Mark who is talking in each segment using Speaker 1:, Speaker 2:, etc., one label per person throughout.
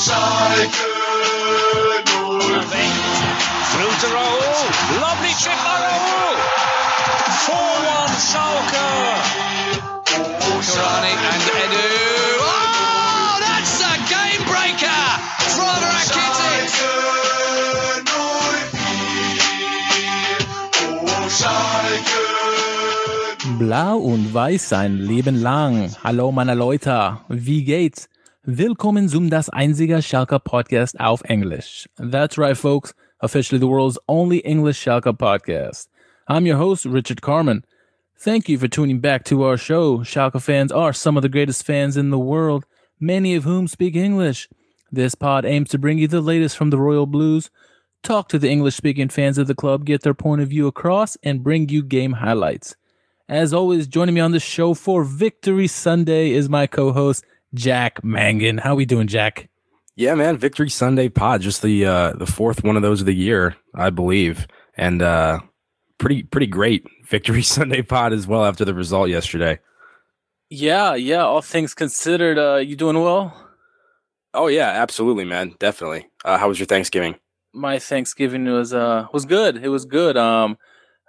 Speaker 1: Schalke 04.
Speaker 2: Through to Raul. Lovely chip by Raul. 4-1 Schalke. Korani and Edu. Oh, that's a game breaker from Rakitic.
Speaker 1: Schalke 04. Schalke
Speaker 3: Blau und weiß sein Leben lang. Hallo meine Leute, wie geht's? Willkommen zum das einzige Schalke Podcast auf Englisch. That's right folks, officially the world's only English Schalke podcast. I'm your host Richard Carmen. Thank you for tuning back to our show. Schalke fans are some of the greatest fans in the world, many of whom speak English. This pod aims to bring you the latest from the Royal Blues, talk to the English speaking fans of the club, get their point of view across, and bring you game highlights. As always, joining me on the show for Victory Sunday is my co-host Jack Mangan. How we doing, Jack?
Speaker 4: Yeah, man, Victory Sunday pod, just the uh the fourth one of those of the year, I believe. And uh pretty pretty great Victory Sunday pod as well after the result yesterday.
Speaker 3: Yeah, yeah. All things considered, uh, you doing well?
Speaker 4: Oh yeah, absolutely, man. Definitely. Uh how was your Thanksgiving?
Speaker 3: My Thanksgiving was uh was good. It was good. Um,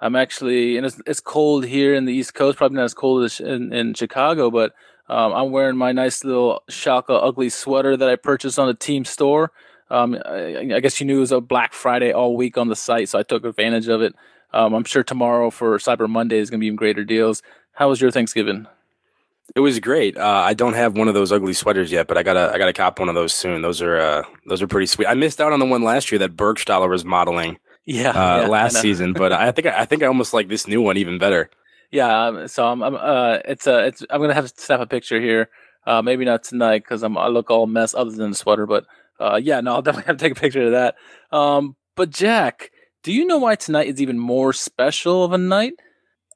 Speaker 3: I'm actually, and it's, it's cold here in the East Coast. Probably not as cold as in, in Chicago, but um, I'm wearing my nice little Schalke ugly sweater that I purchased on the team store. Um, I, I guess you knew it was a Black Friday all week on the site, so I took advantage of it. Um, I'm sure tomorrow for Cyber Monday is going to be even greater deals. How was your Thanksgiving?
Speaker 4: It was great. Uh, I don't have one of those ugly sweaters yet, but I gotta I gotta cop one of those soon. Those are uh, those are pretty sweet. I missed out on the one last year that Burgstaller was modeling
Speaker 3: Yeah,
Speaker 4: uh,
Speaker 3: yeah,
Speaker 4: last season, but I think I think I almost like this new one even better.
Speaker 3: Yeah, um, so I'm, I'm uh, it's uh, it's I'm gonna have to snap a picture here. Uh, maybe not tonight because I'm I look all mess other than the sweater, but uh, yeah, no, I'll definitely have to take a picture of that. Um, but Jack, do you know why tonight is even more special of a night?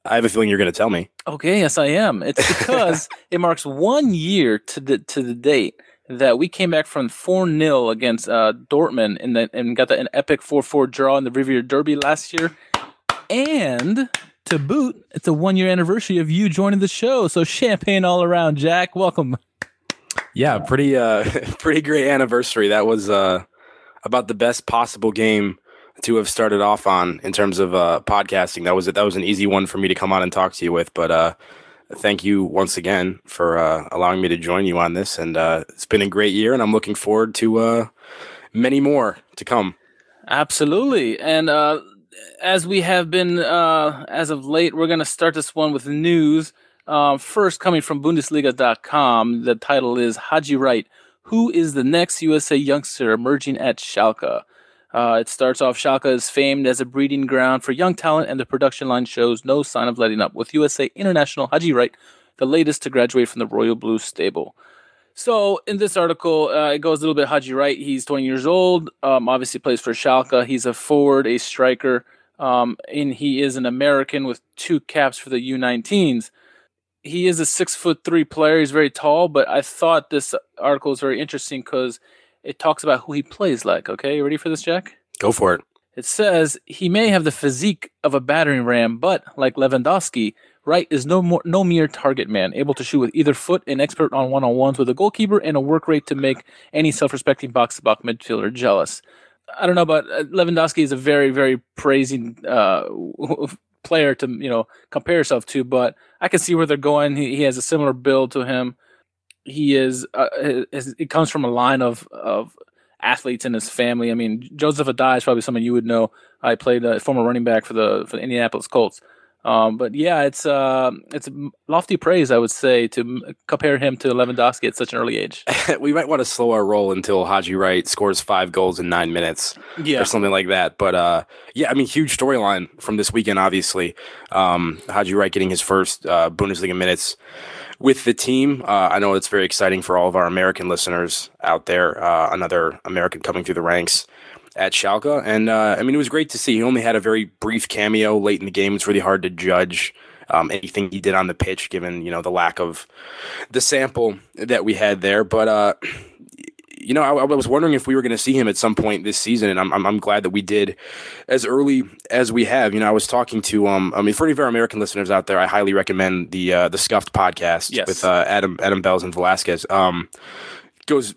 Speaker 4: I have a feeling you're gonna tell me.
Speaker 3: Okay, yes, I am. It's because it marks one year to the to the date that we came back from four 0 against uh, Dortmund and and got the, an epic four four draw in the Revierderby last year, and to boot, it's a one year anniversary of you joining the show. So champagne all around, Jack. Welcome.
Speaker 4: Yeah, pretty uh pretty great anniversary. That was uh about the best possible game to have started off on in terms of uh podcasting. That was it. that was an easy one for me to come on and talk to you with, but uh thank you once again for uh allowing me to join you on this and uh it's been a great year and I'm looking forward to uh many more to come.
Speaker 3: Absolutely. And uh, as we have been uh, as of late, we're going to start this one with news. Uh, first, coming from Bundesliga.com, the title is Haji Wright. Who is the next USA youngster emerging at Schalke? Uh, it starts off Schalke is famed as a breeding ground for young talent, and the production line shows no sign of letting up, with USA international Haji Wright the latest to graduate from the Royal Blue stable. So in this article, uh, it goes a little bit Haji Wright. He's 20 years old. Um, obviously plays for Schalke. He's a forward, a striker, um, and he is an American with two caps for the U19s. He is a six foot three player. He's very tall, but I thought this article was very interesting because it talks about who he plays like. Okay, you ready for this, Jack?
Speaker 4: Go for it.
Speaker 3: It says he may have the physique of a battering ram, but like Lewandowski, Wright is no more no mere target man, able to shoot with either foot and expert on one on ones with a goalkeeper and a work rate to make any self respecting box to box midfielder jealous. I don't know, but uh, Lewandowski is a very very praising uh, player to you know compare yourself to, but I can see where they're going. He, he has a similar build to him. He is uh, he comes from a line of of athletes in his family. I mean, Joseph Addai is probably someone you would know. I played a former running back for the for the Indianapolis Colts. Um, but yeah, it's uh, it's lofty praise, I would say, to m- compare him to Lewandowski at such an early age.
Speaker 4: we might want to slow our roll until Haji Wright scores five goals in nine minutes.
Speaker 3: Yeah,
Speaker 4: or something like that. But uh, yeah, I mean, huge storyline from this weekend. Obviously, um, Haji Wright getting his first uh, Bundesliga minutes with the team. Uh, I know it's very exciting for all of our American listeners out there. Uh, another American coming through the ranks at Schalke, and uh, I mean, it was great to see. He only had a very brief cameo late in the game. It's really hard to judge. Um, anything he did on the pitch, given you know the lack of the sample that we had there, but uh, you know, I, I was wondering if we were going to see him at some point this season, and I'm, I'm, I'm glad that we did as early as we have. You know, I was talking to um, I mean, for any of our American listeners out there, I highly recommend the uh, the Scuffed podcast
Speaker 3: Yes.
Speaker 4: with uh, Adam Adam Belz and Velasquez. Um, goes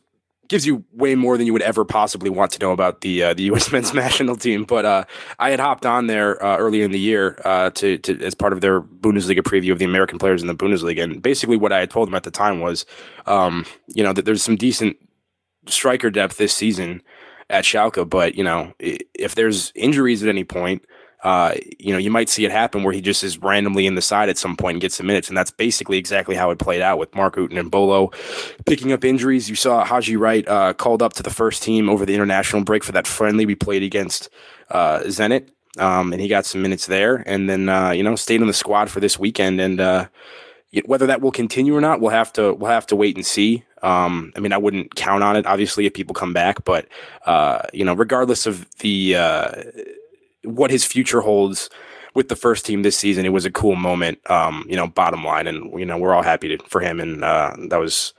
Speaker 4: gives you way more than you would ever possibly want to know about the uh, the U.S. men's national team. But uh, I had hopped on there uh, in the year uh, to, to as part of their Bundesliga preview of the American players in the Bundesliga, and basically what I had told them at the time was, um, you know, that there's some decent striker depth this season at Schalke, but you know, if there's injuries at any point uh, you know, you might see it happen where he just is randomly in the side at some point and gets some minutes. And that's basically exactly how it played out with Mark Utten and Bolo picking up injuries. You saw Haji Wright uh, called up to the first team over the international break for that friendly we played against uh, Zenit. Um, and he got some minutes there and then, uh, you know, stayed on the squad for this weekend. And uh, whether that will continue or not, we'll have to, we'll have to wait and see. Um, I mean, I wouldn't count on it, obviously, if people come back, but, uh, you know, regardless of the, what his future holds with the first team this season. It was a cool moment, um, you know, bottom line, and you know we're all happy to, for him, and uh, that was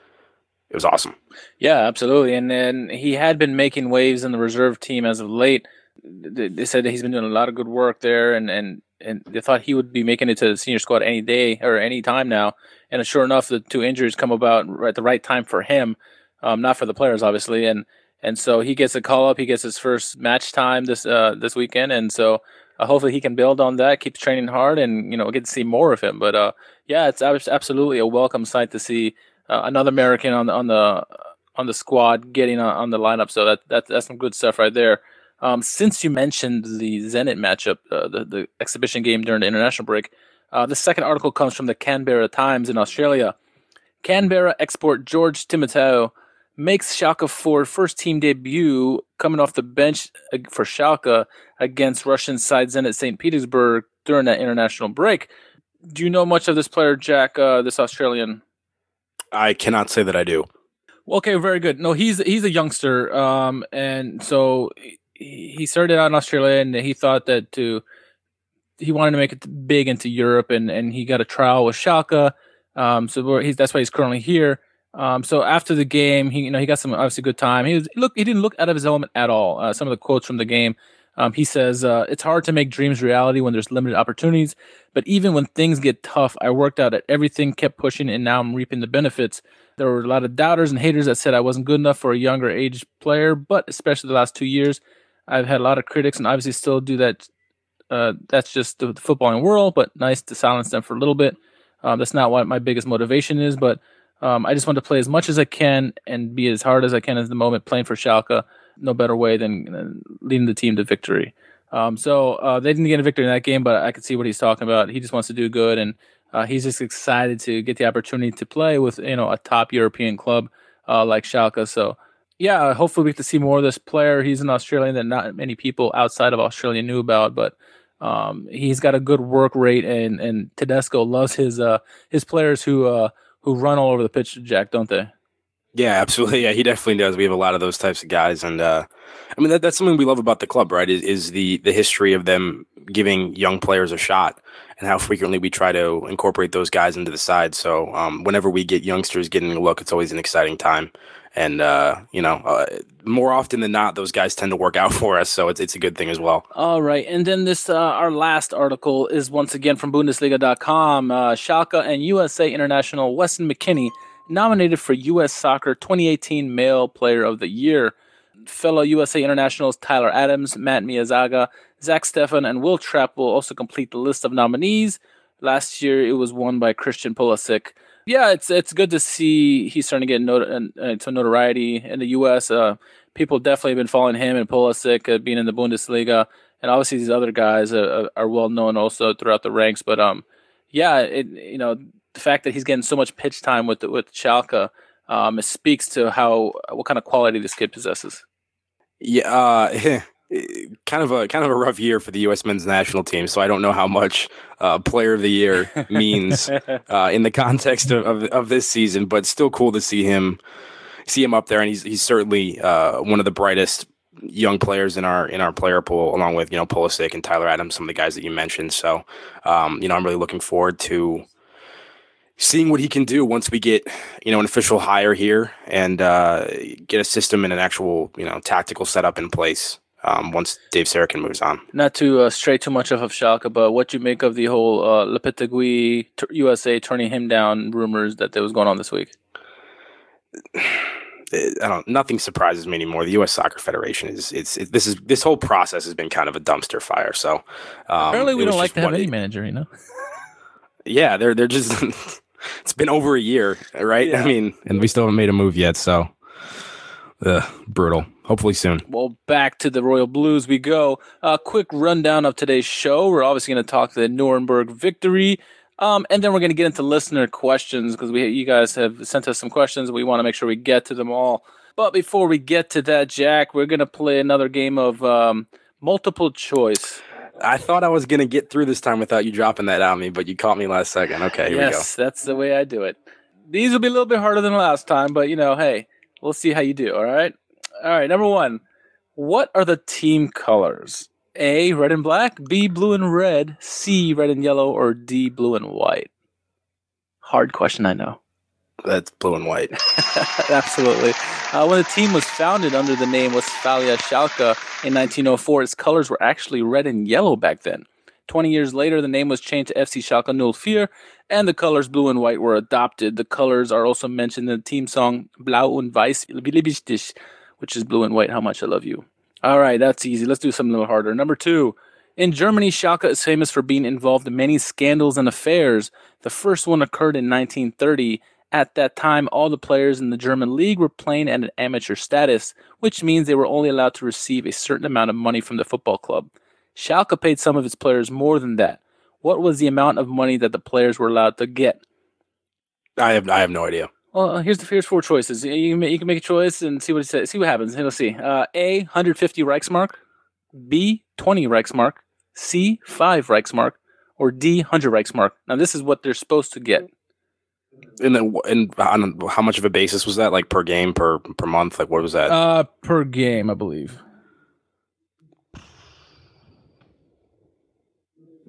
Speaker 4: it was awesome.
Speaker 3: Yeah, absolutely, and then he had been making waves in the reserve team as of late. They said that he's been doing a lot of good work there, and and and they thought he would be making it to the senior squad any day or any time now. And sure enough, the two injuries come about at the right time for him, um, not for the players, obviously, and and so he gets a call up. He gets his first match time this uh, this weekend, and so uh, hopefully he can build on that, keeps training hard, and you know get to see more of him. But uh, yeah, it's absolutely a welcome sight to see uh, another American on the on the on the squad getting on, on the lineup. So that, that that's some good stuff right there. Um, since you mentioned the Zenit matchup, uh, the the exhibition game during the international break, uh, the second article comes from the Canberra Times in Australia. Canberra export George Timotheou makes Schalke 4 first team debut coming off the bench for Schalke against Russian side Zenit St. Petersburg during that international break. Do you know much of this player, Jack, uh, this Australian?
Speaker 4: I cannot say that I do.
Speaker 3: Okay, very good. No, he's he's a youngster, um, and so he started out in Australia, and he thought that to he wanted to make it big into Europe, and and he got a trial with Schalke. Um, so he's that's why he's currently here. Um, so after the game, he you know he got some obviously good time. He was look he didn't look out of his element at all. Uh, some of the quotes from the game, um, he says uh, it's hard to make dreams reality when there's limited opportunities. But even when things get tough, I worked out at everything, kept pushing, and now I'm reaping the benefits. There were a lot of doubters and haters that said I wasn't good enough for a younger age player, but especially the last two years, I've had a lot of critics and obviously still do that. Uh, that's just the, the footballing world, but nice to silence them for a little bit. Um, that's not what my biggest motivation is, but um, I just want to play as much as I can and be as hard as I can at the moment playing for Schalke. No better way than, than leading the team to victory. Um, so uh, they didn't get a victory in that game, but I could see what he's talking about. He just wants to do good, and uh, he's just excited to get the opportunity to play with you know a top European club uh, like Schalke. So yeah, hopefully we get to see more of this player. He's an Australian that not many people outside of Australia knew about, but um, he's got a good work rate, and and Tedesco loves his uh, his players who uh, who run all over the pitch, Jack, don't they?
Speaker 4: Yeah, absolutely. Yeah, he definitely does. We have a lot of those types of guys, and uh, I mean that, that's something we love about the club, right? Is, is the the history of them giving young players a shot, and how frequently we try to incorporate those guys into the side. So um, whenever we get youngsters getting a look, it's always an exciting time, and uh, you know, uh, more often than not, those guys tend to work out for us. So it's it's a good thing as well.
Speaker 3: All right, and then this uh, our last article is once again from Bundesliga.com. Uh, Schalke and USA international Weston McKennie nominated for U.S. Soccer 2018 Male Player of the Year. Fellow USA internationals Tyler Adams, Matt Miazga, Zach Steffen, and Will Trapp will also complete the list of nominees. Last year, it was won by Christian Pulisic. Yeah, it's it's good to see he's starting to get not- some notoriety in the U.S. Uh, people definitely have been following him and Pulisic uh, being in the Bundesliga, and obviously these other guys uh, are well known also throughout the ranks. But um, yeah, it, you know the fact that he's getting so much pitch time with with Schalke um, it speaks to how what kind of quality this kid possesses.
Speaker 4: Yeah, uh, kind of a kind of a rough year for the U.S. men's national team. So I don't know how much uh, Player of the Year means uh, in the context of, of, of this season, but still cool to see him see him up there, and he's he's certainly uh, one of the brightest young players in our in our player pool, along with you know Pulisic and Tyler Adams, some of the guys that you mentioned. So um, you know I'm really looking forward to seeing what he can do once we get you know an official hire here and uh, get a system and an actual you know tactical setup in place um, once Dave Sarachan moves on.
Speaker 3: Not to uh, stray too much off of Schalke, but what you make of the whole uh, Lopetegui t- USA turning him down rumors that there was going on this week?
Speaker 4: I don't. Nothing surprises me anymore. The U.S. Soccer Federation is. It's. It, this is. This whole process has been kind of a dumpster fire. So um,
Speaker 3: Apparently, we don't like
Speaker 4: just
Speaker 3: to have
Speaker 4: one-
Speaker 3: any manager, you know.
Speaker 4: Yeah, they're they're just. it's been over a year, right?
Speaker 3: Yeah.
Speaker 4: I mean, and we still haven't made a move yet. So, uh, brutal. Hopefully soon.
Speaker 3: Well, back to the Royal Blues we go. A quick rundown of today's show. We're obviously going to talk the Nuremberg victory, um, and then we're going to get into listener questions because we you guys have sent us some questions. We want to make sure we get to them all. But before we get to that, Jack, we're going to play another game of um, multiple choice.
Speaker 4: I thought I was gonna get through this time without you dropping that on me, but you caught me last second. Okay, here
Speaker 3: yes, that's the way I do it. These will be a little bit harder than last time, but you know, hey, we'll see how you do. All right. All right. Number one, what are the team colors? A, red and black. B, blue and red. C, red and yellow. Or D, blue and white. Hard question, I know.
Speaker 4: That's blue and white.
Speaker 3: Absolutely. Uh, when the team was founded under the name Westfalia Schalke in 1904, its colors were actually red and yellow back then. 20 years later, the name was changed to FC Schalke 04, and the colors blue and white were adopted. The colors are also mentioned in the team song Blau und Weiß, wie lieb ich dich, which is blue and white, how much I love you. All right, that's easy. Let's do something a little harder. Number two. In Germany, Schalke is famous for being involved in many scandals and affairs. The first one occurred in 1930. At that time, all the players in the German league were playing at an amateur status, which means they were only allowed to receive a certain amount of money from the football club. Schalke paid some of its players more than that. What was the amount of money that the players were allowed to get?
Speaker 4: I have I have no idea.
Speaker 3: Well, here's the here's four choices. You can make, you can make a choice and see what it says. See what happens. Let's see. Uh, A 150 Reichsmark, B 20 Reichsmark, C 5 Reichsmark, or D 100 Reichsmark. Now this is what they're supposed to get.
Speaker 4: And then and on how much of a basis was that? Like per game, per per month? Like what was that?
Speaker 3: Uh, per game, I believe.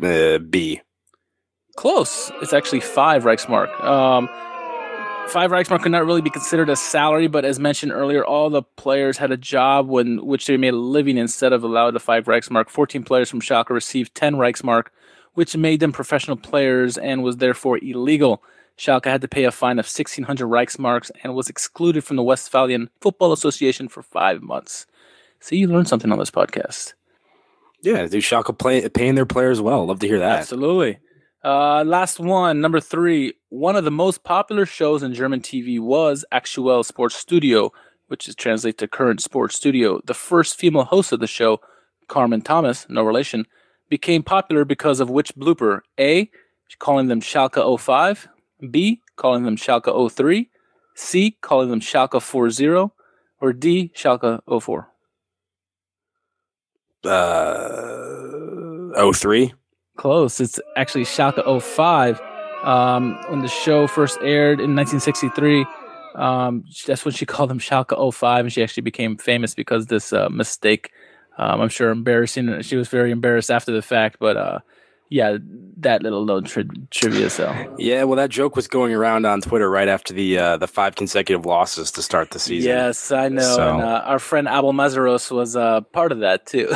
Speaker 4: Uh, B.
Speaker 3: Close. It's actually five Reichsmark. Um, five Reichsmark could not really be considered a salary, but as mentioned earlier, all the players had a job when which they made a living instead of allowed the five Reichsmark. Fourteen players from Schalke received ten Reichsmark, which made them professional players and was therefore illegal. Schalke had to pay a fine of 1,600 Reichsmarks and was excluded from the Westphalian Football Association for five months. See, you learned something on this podcast.
Speaker 4: Yeah, dude, Schalke play, paying their players well. Love to hear that.
Speaker 3: Absolutely. Uh, last one, number three. One of the most popular shows in German TV was Actuel Sports Studio, which is translated to Current Sports Studio. The first female host of the show, Carmen Thomas, no relation, became popular because of which blooper? A. Calling them Schalke 05. B. Calling them Schalke 03. C. Calling them Schalke 40. Or D. Schalke 04.
Speaker 4: Uh, 03?
Speaker 3: Close. It's actually Schalke 05. Um, when the show first aired in 1963, um, that's when she called him Schalke 05, and she actually became famous because this uh, mistake. Um, I'm sure embarrassing. She was very embarrassed after the fact, but uh, yeah, that little known tri- trivia. So
Speaker 4: Yeah, well, that joke was going around on Twitter right after the uh, the five consecutive losses to start the season.
Speaker 3: yes, I know.
Speaker 4: So-
Speaker 3: And uh, our friend Abel Mazaros was uh, part of that too.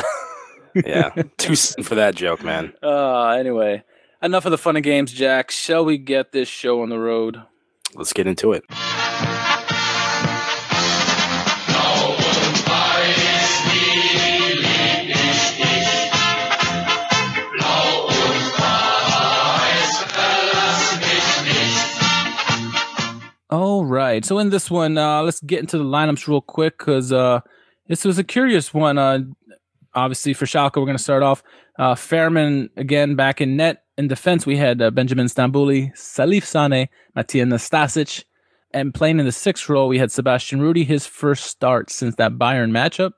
Speaker 4: yeah, too soon for that joke, man.
Speaker 3: uh, anyway, enough of the fun and games, Jack. Shall we get this show on the road?
Speaker 4: Let's get into it.
Speaker 3: All right. So in this one, uh, let's get into the lineups real quick because uh, this was a curious one. Uh, obviously, for Schalke, we're going to start off. Uh, Fährmann again back in net. In defense, we had uh, Benjamin Stambouli, Salif Sane, Matija Nastasic. And playing in the sixth role, we had Sebastian Rudy, his first start since that Bayern matchup.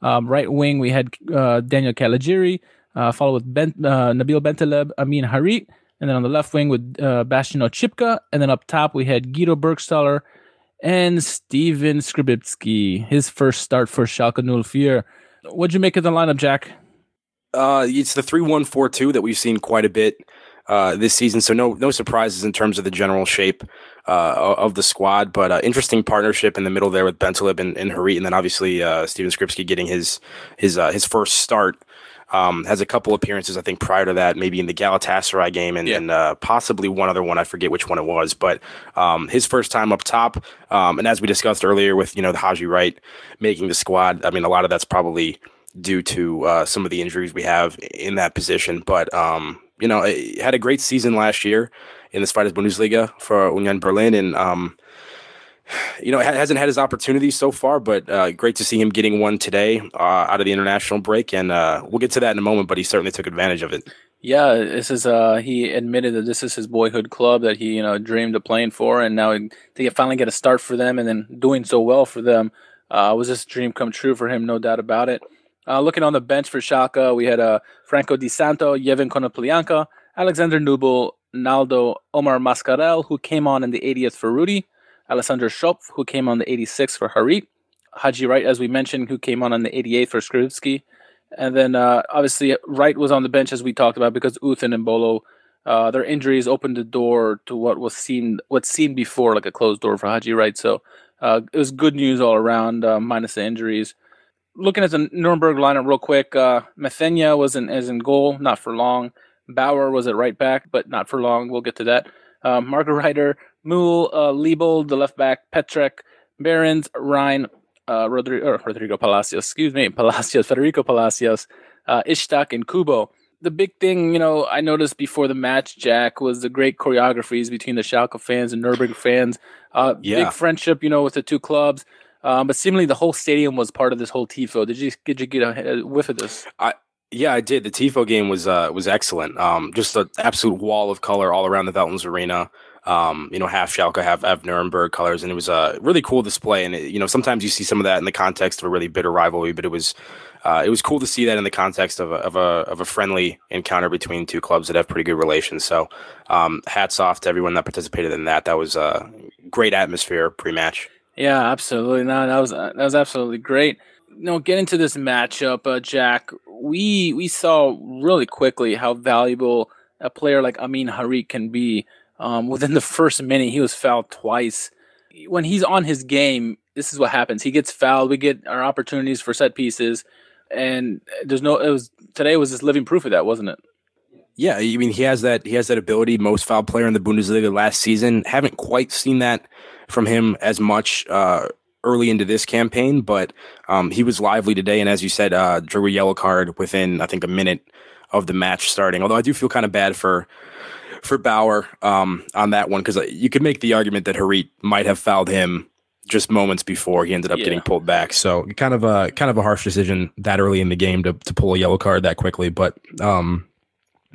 Speaker 3: Um, right wing, we had uh, Daniel Caligiuri, uh, followed with ben, uh, Nabil Bentaleb, Amin Harit. And then on the left wing with uh, Bastian Oczipka. And then up top, we had Guido Burgstaller and Steven Skrzybski, his first start for Schalke 04. What'd you make of the lineup, Jack?
Speaker 4: Uh, it's the three one four two that we've seen quite a bit uh, this season. So no no surprises in terms of the general shape uh, of the squad, but uh, interesting partnership in the middle there with Bentaleb and, and Harit, and then obviously uh, Steven Skrzybski getting his his uh, his first start. Um, has a couple appearances, I think, prior to that, maybe in the Galatasaray game and,
Speaker 3: Yeah.
Speaker 4: and uh, possibly one other one. I forget which one it was, but um, his first time up top. Um, and as we discussed earlier, with you know the Haji Wright making the squad, I mean, a lot of that's probably due to uh, some of the injuries we have in that position. But um, you know, he had a great season last year in the Spiders Bundesliga for Union Berlin, and um, you know, ha- hasn't had his opportunities so far, but uh, great to see him getting one today uh, out of the international break, and uh, we'll get to that in a moment. But he certainly took advantage of it.
Speaker 3: Yeah, this is uh he admitted that this is his boyhood club that he, you know, dreamed of playing for and now to finally get a start for them and then doing so well for them uh was this dream come true for him, no doubt about it. Uh looking on the bench for Schalke, we had Franco Di Santo, Yevhen Konoplyanka, Alexander Nubel, Naldo Omar Mascarel, who came on in the 80th for Rudy, Alessandro Schopf, who came on the 86th for Harit, Haji Wright, as we mentioned, who came on on the 88th for Skrzybski. And then uh, obviously Wright was on the bench as we talked about because Uthin and Bolo, uh, their injuries opened the door to what was seen what seemed before like a closed door for Haji Wright. So uh, it was good news all around, uh, minus the injuries. Looking at the Nuremberg lineup real quick, uh, was in as in goal, not for long. Bauer was at right back, but not for long. We'll get to that. Uh, Margreitter, Mule, uh, the left back, Petrak, Behrens, Ryan, uh, Rodrigo, or Rodrigo Palacios, excuse me, Palacios, Federico Palacios, uh, Ishak, and Kubo. The big thing, you know, I noticed before the match, Jack, was the great choreographies between the Schalke fans and Nuremberg fans. Uh,
Speaker 4: Yeah.
Speaker 3: Big friendship, you know, with the two clubs. Um, but seemingly the whole stadium was part of this whole tifo. Did you did you get a, a whiff of this?
Speaker 4: I Yeah, I did. The Tifo game was uh, was excellent. Um, just an absolute wall of color all around the Veltins Arena. Um, you know, half Schalke, half, half Nuremberg colors, and it was a really cool display. And it, you know, sometimes you see some of that in the context of a really bitter rivalry, but it was uh, it was cool to see that in the context of a, of a of a friendly encounter between two clubs that have pretty good relations. So, um, hats off to everyone that participated in that. That was a great atmosphere pre-match.
Speaker 3: Yeah, absolutely. No, that was uh, that was absolutely great. Know, get into this matchup, uh, Jack. We we saw really quickly how valuable a player like Amin Harit can be. Um, within the first minute, he was fouled twice. When he's on his game, this is what happens. He gets fouled. We get our opportunities for set pieces, and there's no. It was today was just living proof of that, wasn't it?
Speaker 4: Yeah, I mean he has that he has that ability. Most foul player in the Bundesliga last season. Haven't quite seen that from him as much uh, early into this campaign, but um, he was lively today. And as you said, uh, drew a yellow card within I think a minute of the match starting. Although I do feel kind of bad for for Bauer um, on that one because you could make the argument that Harit might have fouled him just moments before he ended up
Speaker 3: Yeah.
Speaker 4: getting pulled back. So kind of a kind of a harsh decision that early in the game to to pull a yellow card that quickly, but. Um,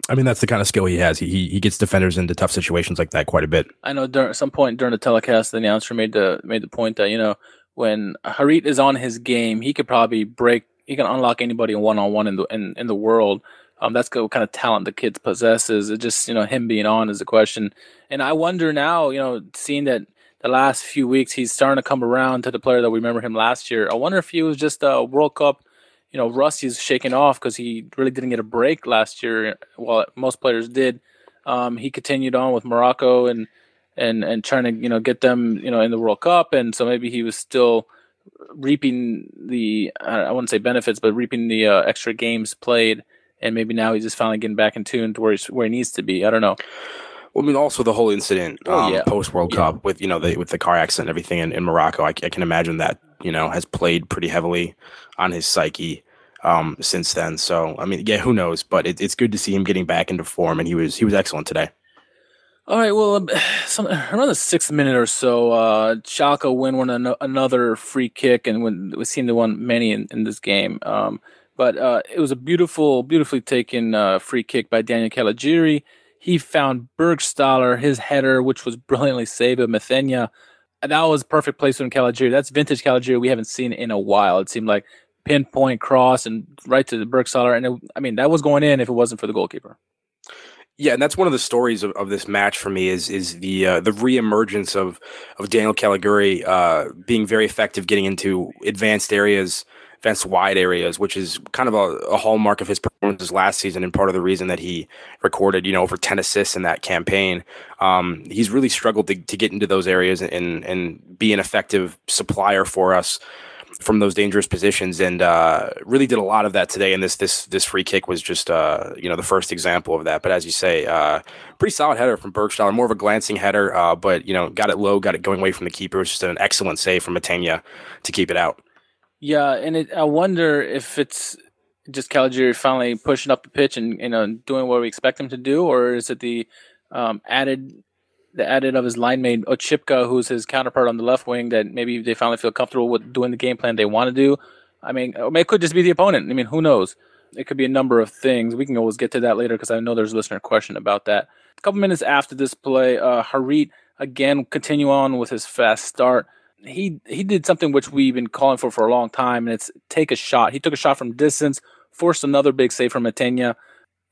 Speaker 4: I mean, that's the kind of skill he has. He, he he gets defenders into tough situations like that quite a bit.
Speaker 3: I know during some point during the telecast, the announcer made the made the point that you know when Harit is on his game, he could probably break, he can unlock anybody one on one in the in, in the world. Um, that's what kind of talent the kid possesses. It just you know him being on is a question, and I wonder now, you know, seeing that the last few weeks he's starting to come around to the player that we remember him last year. I wonder if he was just a World Cup. You know, rust Rusty's shaking off because he really didn't get a break last year. While most players did, um, he continued on with Morocco and and and trying to you know get them you know in the World Cup, and so maybe he was still reaping the I I wouldn't say benefits, but reaping the uh, extra games played, and maybe now he's just finally getting back in tune to where he's where he needs to be. I don't know.
Speaker 4: Well, I mean, also the whole incident
Speaker 3: Oh,
Speaker 4: um,
Speaker 3: yeah.
Speaker 4: post World
Speaker 3: Yeah.
Speaker 4: Cup with you know the with the car accident and everything in, in Morocco. I can imagine that you know has played pretty heavily on his psyche um, since then. So I mean, yeah, who knows? But it, it's good to see him getting back into form, and he was he was excellent today.
Speaker 3: All right, well, um, some, around the sixth minute or so, uh, Schalke win one an- another free kick, and when we seen to won many in, in this game. Um, but uh, it was a beautiful, beautifully taken uh, free kick by Daniel Caligiuri. He found Burgstaller, his header, which was brilliantly saved by Mathenia. And that was perfect placement from Caligiuri. That's vintage Caligiuri we haven't seen in a while. It seemed like pinpoint cross and right to the Burgstaller. And it, I mean, that was going in if it wasn't for the goalkeeper.
Speaker 4: Yeah, and that's one of the stories of, of this match for me is is the uh, the reemergence of of Daniel Caligiuri uh, being very effective getting into advanced areas, advanced wide areas, which is kind of a, a hallmark of his performances last season and part of the reason that he recorded you know over ten assists in that campaign. Um, he's really struggled to, to get into those areas and and be an effective supplier for us from those dangerous positions, and uh, really did a lot of that today. And this this this free kick was just uh, you know the first example of that. But as you say, uh, pretty solid header from Burgstaller, more of a glancing header, uh, but you know got it low, got it going away from the keeper. It was just an excellent save from Mathenia to keep it out.
Speaker 3: Yeah, and it, I wonder if it's just Caligiuri finally pushing up the pitch and you know doing what we expect him to do, or is it the um, added the added of his line mate Oczipka, who's his counterpart on the left wing, that maybe they finally feel comfortable with doing the game plan they want to do. I mean, it could just be the opponent. I mean, who knows? It could be a number of things. We can always get to that later because I know there's a listener question about that. A couple minutes after this play, uh, Harit again continue on with his fast start. He he did something which we've been calling for for a long time, and it's take a shot. He took a shot from distance, forced another big save from Mathenia.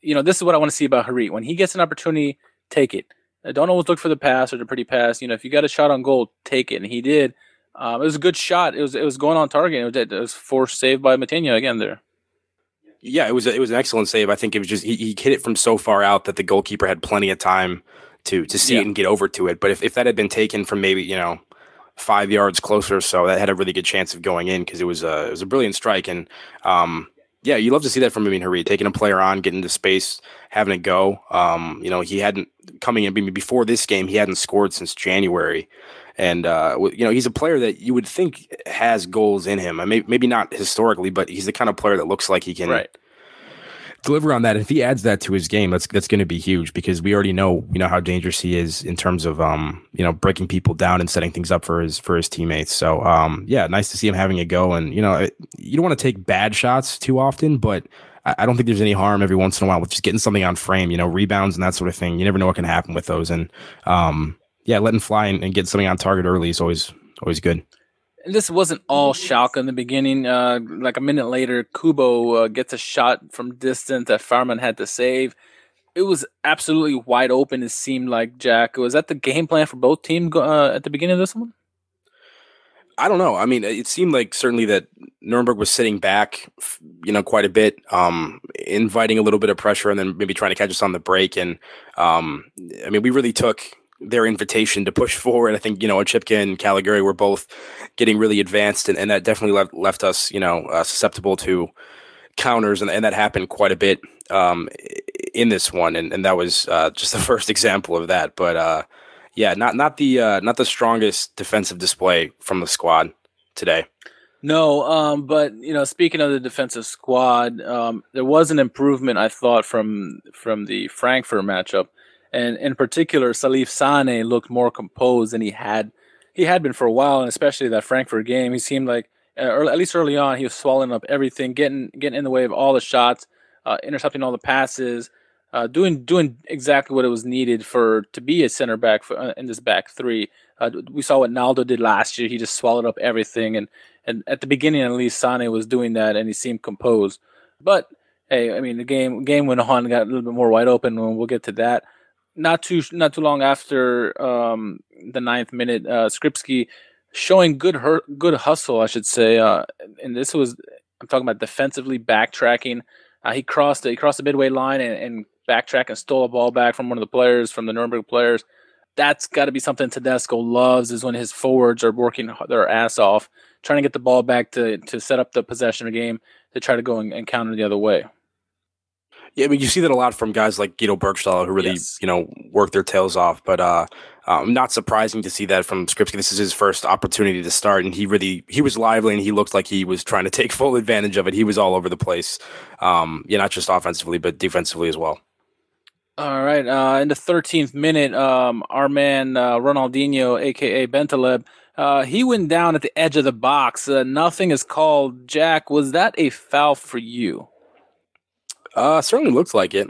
Speaker 3: You know, this is what I want to see about Harit. When he gets an opportunity, take it. Uh, don't always look for the pass or the pretty pass. You know, if you got a shot on goal, take it, and he did. Um, it was a good shot. It was it was going on target. It was, it was forced save by Mathenia again there.
Speaker 4: Yeah, it was a, it was an excellent save. I think it was just he, he hit it from so far out that the goalkeeper had plenty of time to to see
Speaker 3: Yeah.
Speaker 4: it and get over to it. But if, if that had been taken from maybe you know five yards closer so, that had a really good chance of going in because it was a it was a brilliant strike. And um, yeah, you love to see that from Amin Harit, taking a player on, getting into space, having a go. Um, you know, he hadn't coming in before this game, he hadn't scored since January. And uh, you know he's a player that you would think has goals in him. I may, maybe not historically, but he's the kind of player that looks like he can
Speaker 3: Right.
Speaker 4: Deliver on that. If he adds that to his game, that's that's going to be huge because we already know you know how dangerous he is in terms of um you know breaking people down and setting things up for his for his teammates. So um yeah, nice to see him having a go. And you know you don't want to take bad shots too often, but I, I don't think there's any harm every once in a while with just getting something on frame. You know rebounds and that sort of thing. You never know what can happen with those. And um yeah, letting fly and, and get something on target early is always always good.
Speaker 3: And this wasn't all Schalke in the beginning. Uh, like a minute later, Kubo uh, gets a shot from distance that Fährmann had to save. It was absolutely wide open. It seemed like Jack. Was that the game plan for both teams uh, at the beginning of this one?
Speaker 4: I don't know. I mean, it seemed like certainly that Nuremberg was sitting back, you know, quite a bit, um, inviting a little bit of pressure, and then maybe trying to catch us on the break. And um, I mean, we really took their invitation to push forward. I think you know, Chipka and Caligiuri were both getting really advanced, and, and that definitely left, left us, you know, uh, susceptible to counters, and, and that happened quite a bit um, in this one, and, and that was uh, just the first example of that. But uh, yeah, not not the uh, not the strongest defensive display from the squad today.
Speaker 3: No, um, but you know, speaking of the defensive squad, um, there was an improvement I thought from from the Frankfurt matchup, and in particular, Salif Sane looked more composed than he had he had been for a while, and especially that Frankfurt game, he seemed like uh, early, at least early on, he was swallowing up everything, getting getting in the way of all the shots, uh, intercepting all the passes, uh, doing doing exactly what it was needed for to be a center back for, uh, in this back three. Uh, we saw what Naldo did last year; he just swallowed up everything, and and at the beginning, at least, Sane was doing that, and he seemed composed. But hey, I mean, the game game went on, got a little bit more wide open, we'll get to that. Not too not too long after um, the ninth minute, uh, Skrzybski showing good good hustle, I should say. Uh, and this was I'm talking about defensively backtracking. Uh, he crossed the, he crossed the midway line and, and backtrack and stole a ball back from one of the players from the Nuremberg players. That's got to be something Tedesco loves is when his forwards are working their ass off, trying to get the ball back to to set up the possession of the game to try to go and, and counter the other way.
Speaker 4: Yeah, I mean, you see that a lot from guys like Guido Burgstaller who really,
Speaker 3: Yes.
Speaker 4: you know, work their tails off. But uh, um, not surprising to see that from Skrzybski. This is his first opportunity to start, and he really he was lively and he looked like he was trying to take full advantage of it. He was all over the place, um, yeah, not just offensively but defensively as well.
Speaker 3: All right. Uh, in the 13th minute, um, our man uh, Ronaldinho, aka Bentaleb, uh, he went down at the edge of the box. Uh, nothing is called. Jack, was that a foul for you?
Speaker 4: Uh, certainly looked like it.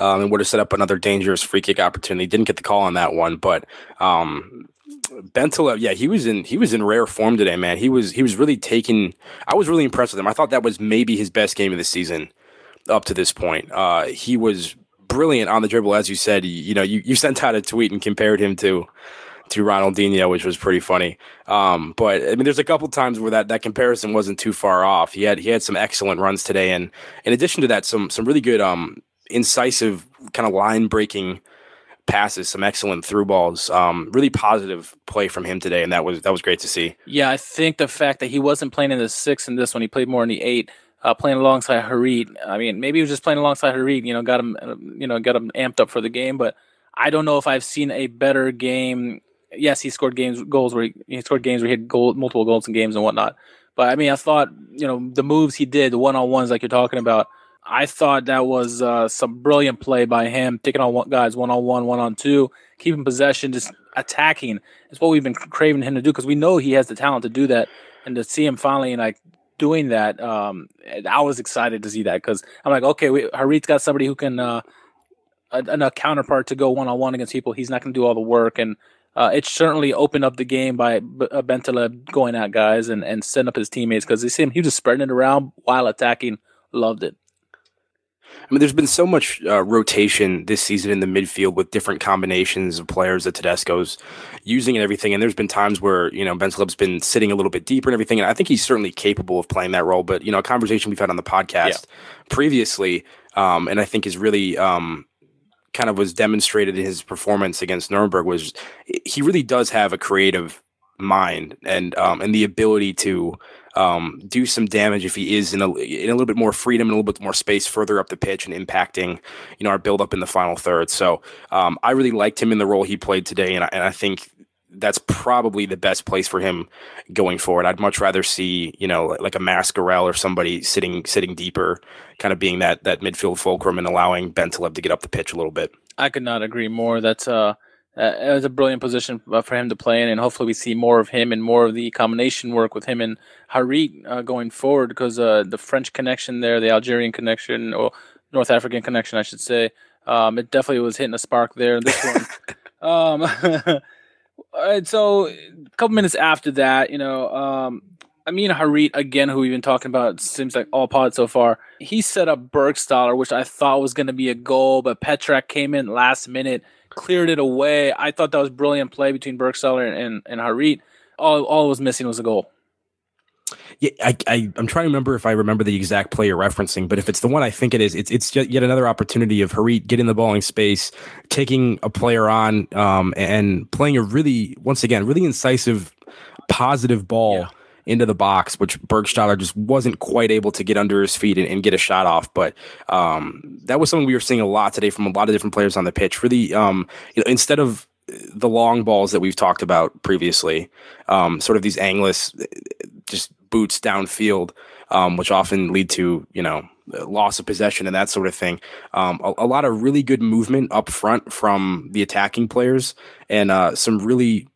Speaker 4: Um, and would have set up another dangerous free kick opportunity. Didn't get the call on that one, but um, Bentaleb, yeah, he was in he was in rare form today, man. He was he was really taking. I was really impressed with him. I thought that was maybe his best game of the season up to this point. Uh, he was brilliant on the dribble, as you said. You, you know, you, you sent out a tweet and compared him to to Ronaldinho, which was pretty funny. Um, but I mean, there's a couple times where that, that comparison wasn't too far off. He had he had some excellent runs today, and in addition to that, some some really good um incisive kind of line breaking passes, some excellent through balls. Um, really positive play from him today, and that was that was great to see.
Speaker 3: Yeah, I think the fact that he wasn't playing in the six in this one, he played more in the eight, uh, playing alongside Harit. I mean, maybe he was just playing alongside Harit. You know, got him, you know, got him amped up for the game. But I don't know if I've seen a better game. Yes, he scored games goals where he, he scored games where he had goal, multiple goals in games and whatnot. But I mean, I thought you know the moves he did, the one on ones like you're talking about. I thought that was uh, some brilliant play by him, taking on one, guys one on one, one on two, keeping possession, just attacking. It's what we've been craving him to do because we know he has the talent to do that, and to see him finally like doing that, um, I was excited to see that because I'm like, okay, we, Harit's got somebody who can uh, a, a counterpart to go one on one against people. He's not going to do all the work, and uh, it certainly opened up the game by B- uh, Bentaleb going at guys and, and setting up his teammates because they see him. He was just spreading it around while attacking. Loved it.
Speaker 4: I mean, there's been so much uh, rotation this season in the midfield with different combinations of players that Tedesco's using and everything. And there's been times where, you know, Bentaleb's been sitting a little bit deeper and everything. And I think he's certainly capable of playing that role. But, you know, a conversation we've had on the podcast yeah. previously, um, and I think is really um, kind of was demonstrated in his performance against Nuremberg was he really does have a creative mind and um, and the ability to um, do some damage if he is in a, in a little bit more freedom and a little bit more space further up the pitch and impacting, you know, our build up in the final third. So um, I really liked him in the role he played today, and I, and I think that's probably the best place for him going forward. I'd much rather see, you know, like a Mascarell or somebody sitting sitting deeper, kind of being that that midfield fulcrum and allowing Bentaleb to get up the pitch a little bit.
Speaker 3: I could not agree more. That's uh uh, it was a brilliant position uh, for him to play in, and hopefully we see more of him and more of the combination work with him and Harit uh, going forward because uh, the French connection there, the Algerian connection, or North African connection, I should say, um, it definitely was hitting a spark there. This one. um, so a couple minutes after that, you know, um, Amin Harit again, who we've been talking about, seems like all pod so far. He set up Burgstaller, which I thought was going to be a goal, but Petrak came in last minute cleared it away. I thought that was brilliant play between Burgstaller and, and, and Harit. All, all was missing was a goal.
Speaker 4: Yeah, I, I am trying to remember if I remember the exact play you're referencing, but if it's the one I think it is, it's it's yet another opportunity of Harit getting the ball in space, taking a player on, um, and playing a really once again really incisive, positive ball. Yeah into the box, which Burgstaller just wasn't quite able to get under his feet and, and get a shot off. But um, that was something we were seeing a lot today from a lot of different players on the pitch. Really, um, you know, instead of the long balls that we've talked about previously, um, sort of these angless, just boots downfield, um, which often lead to you know loss of possession and that sort of thing. Um, a, a, lot of really good movement up front from the attacking players, and uh, some really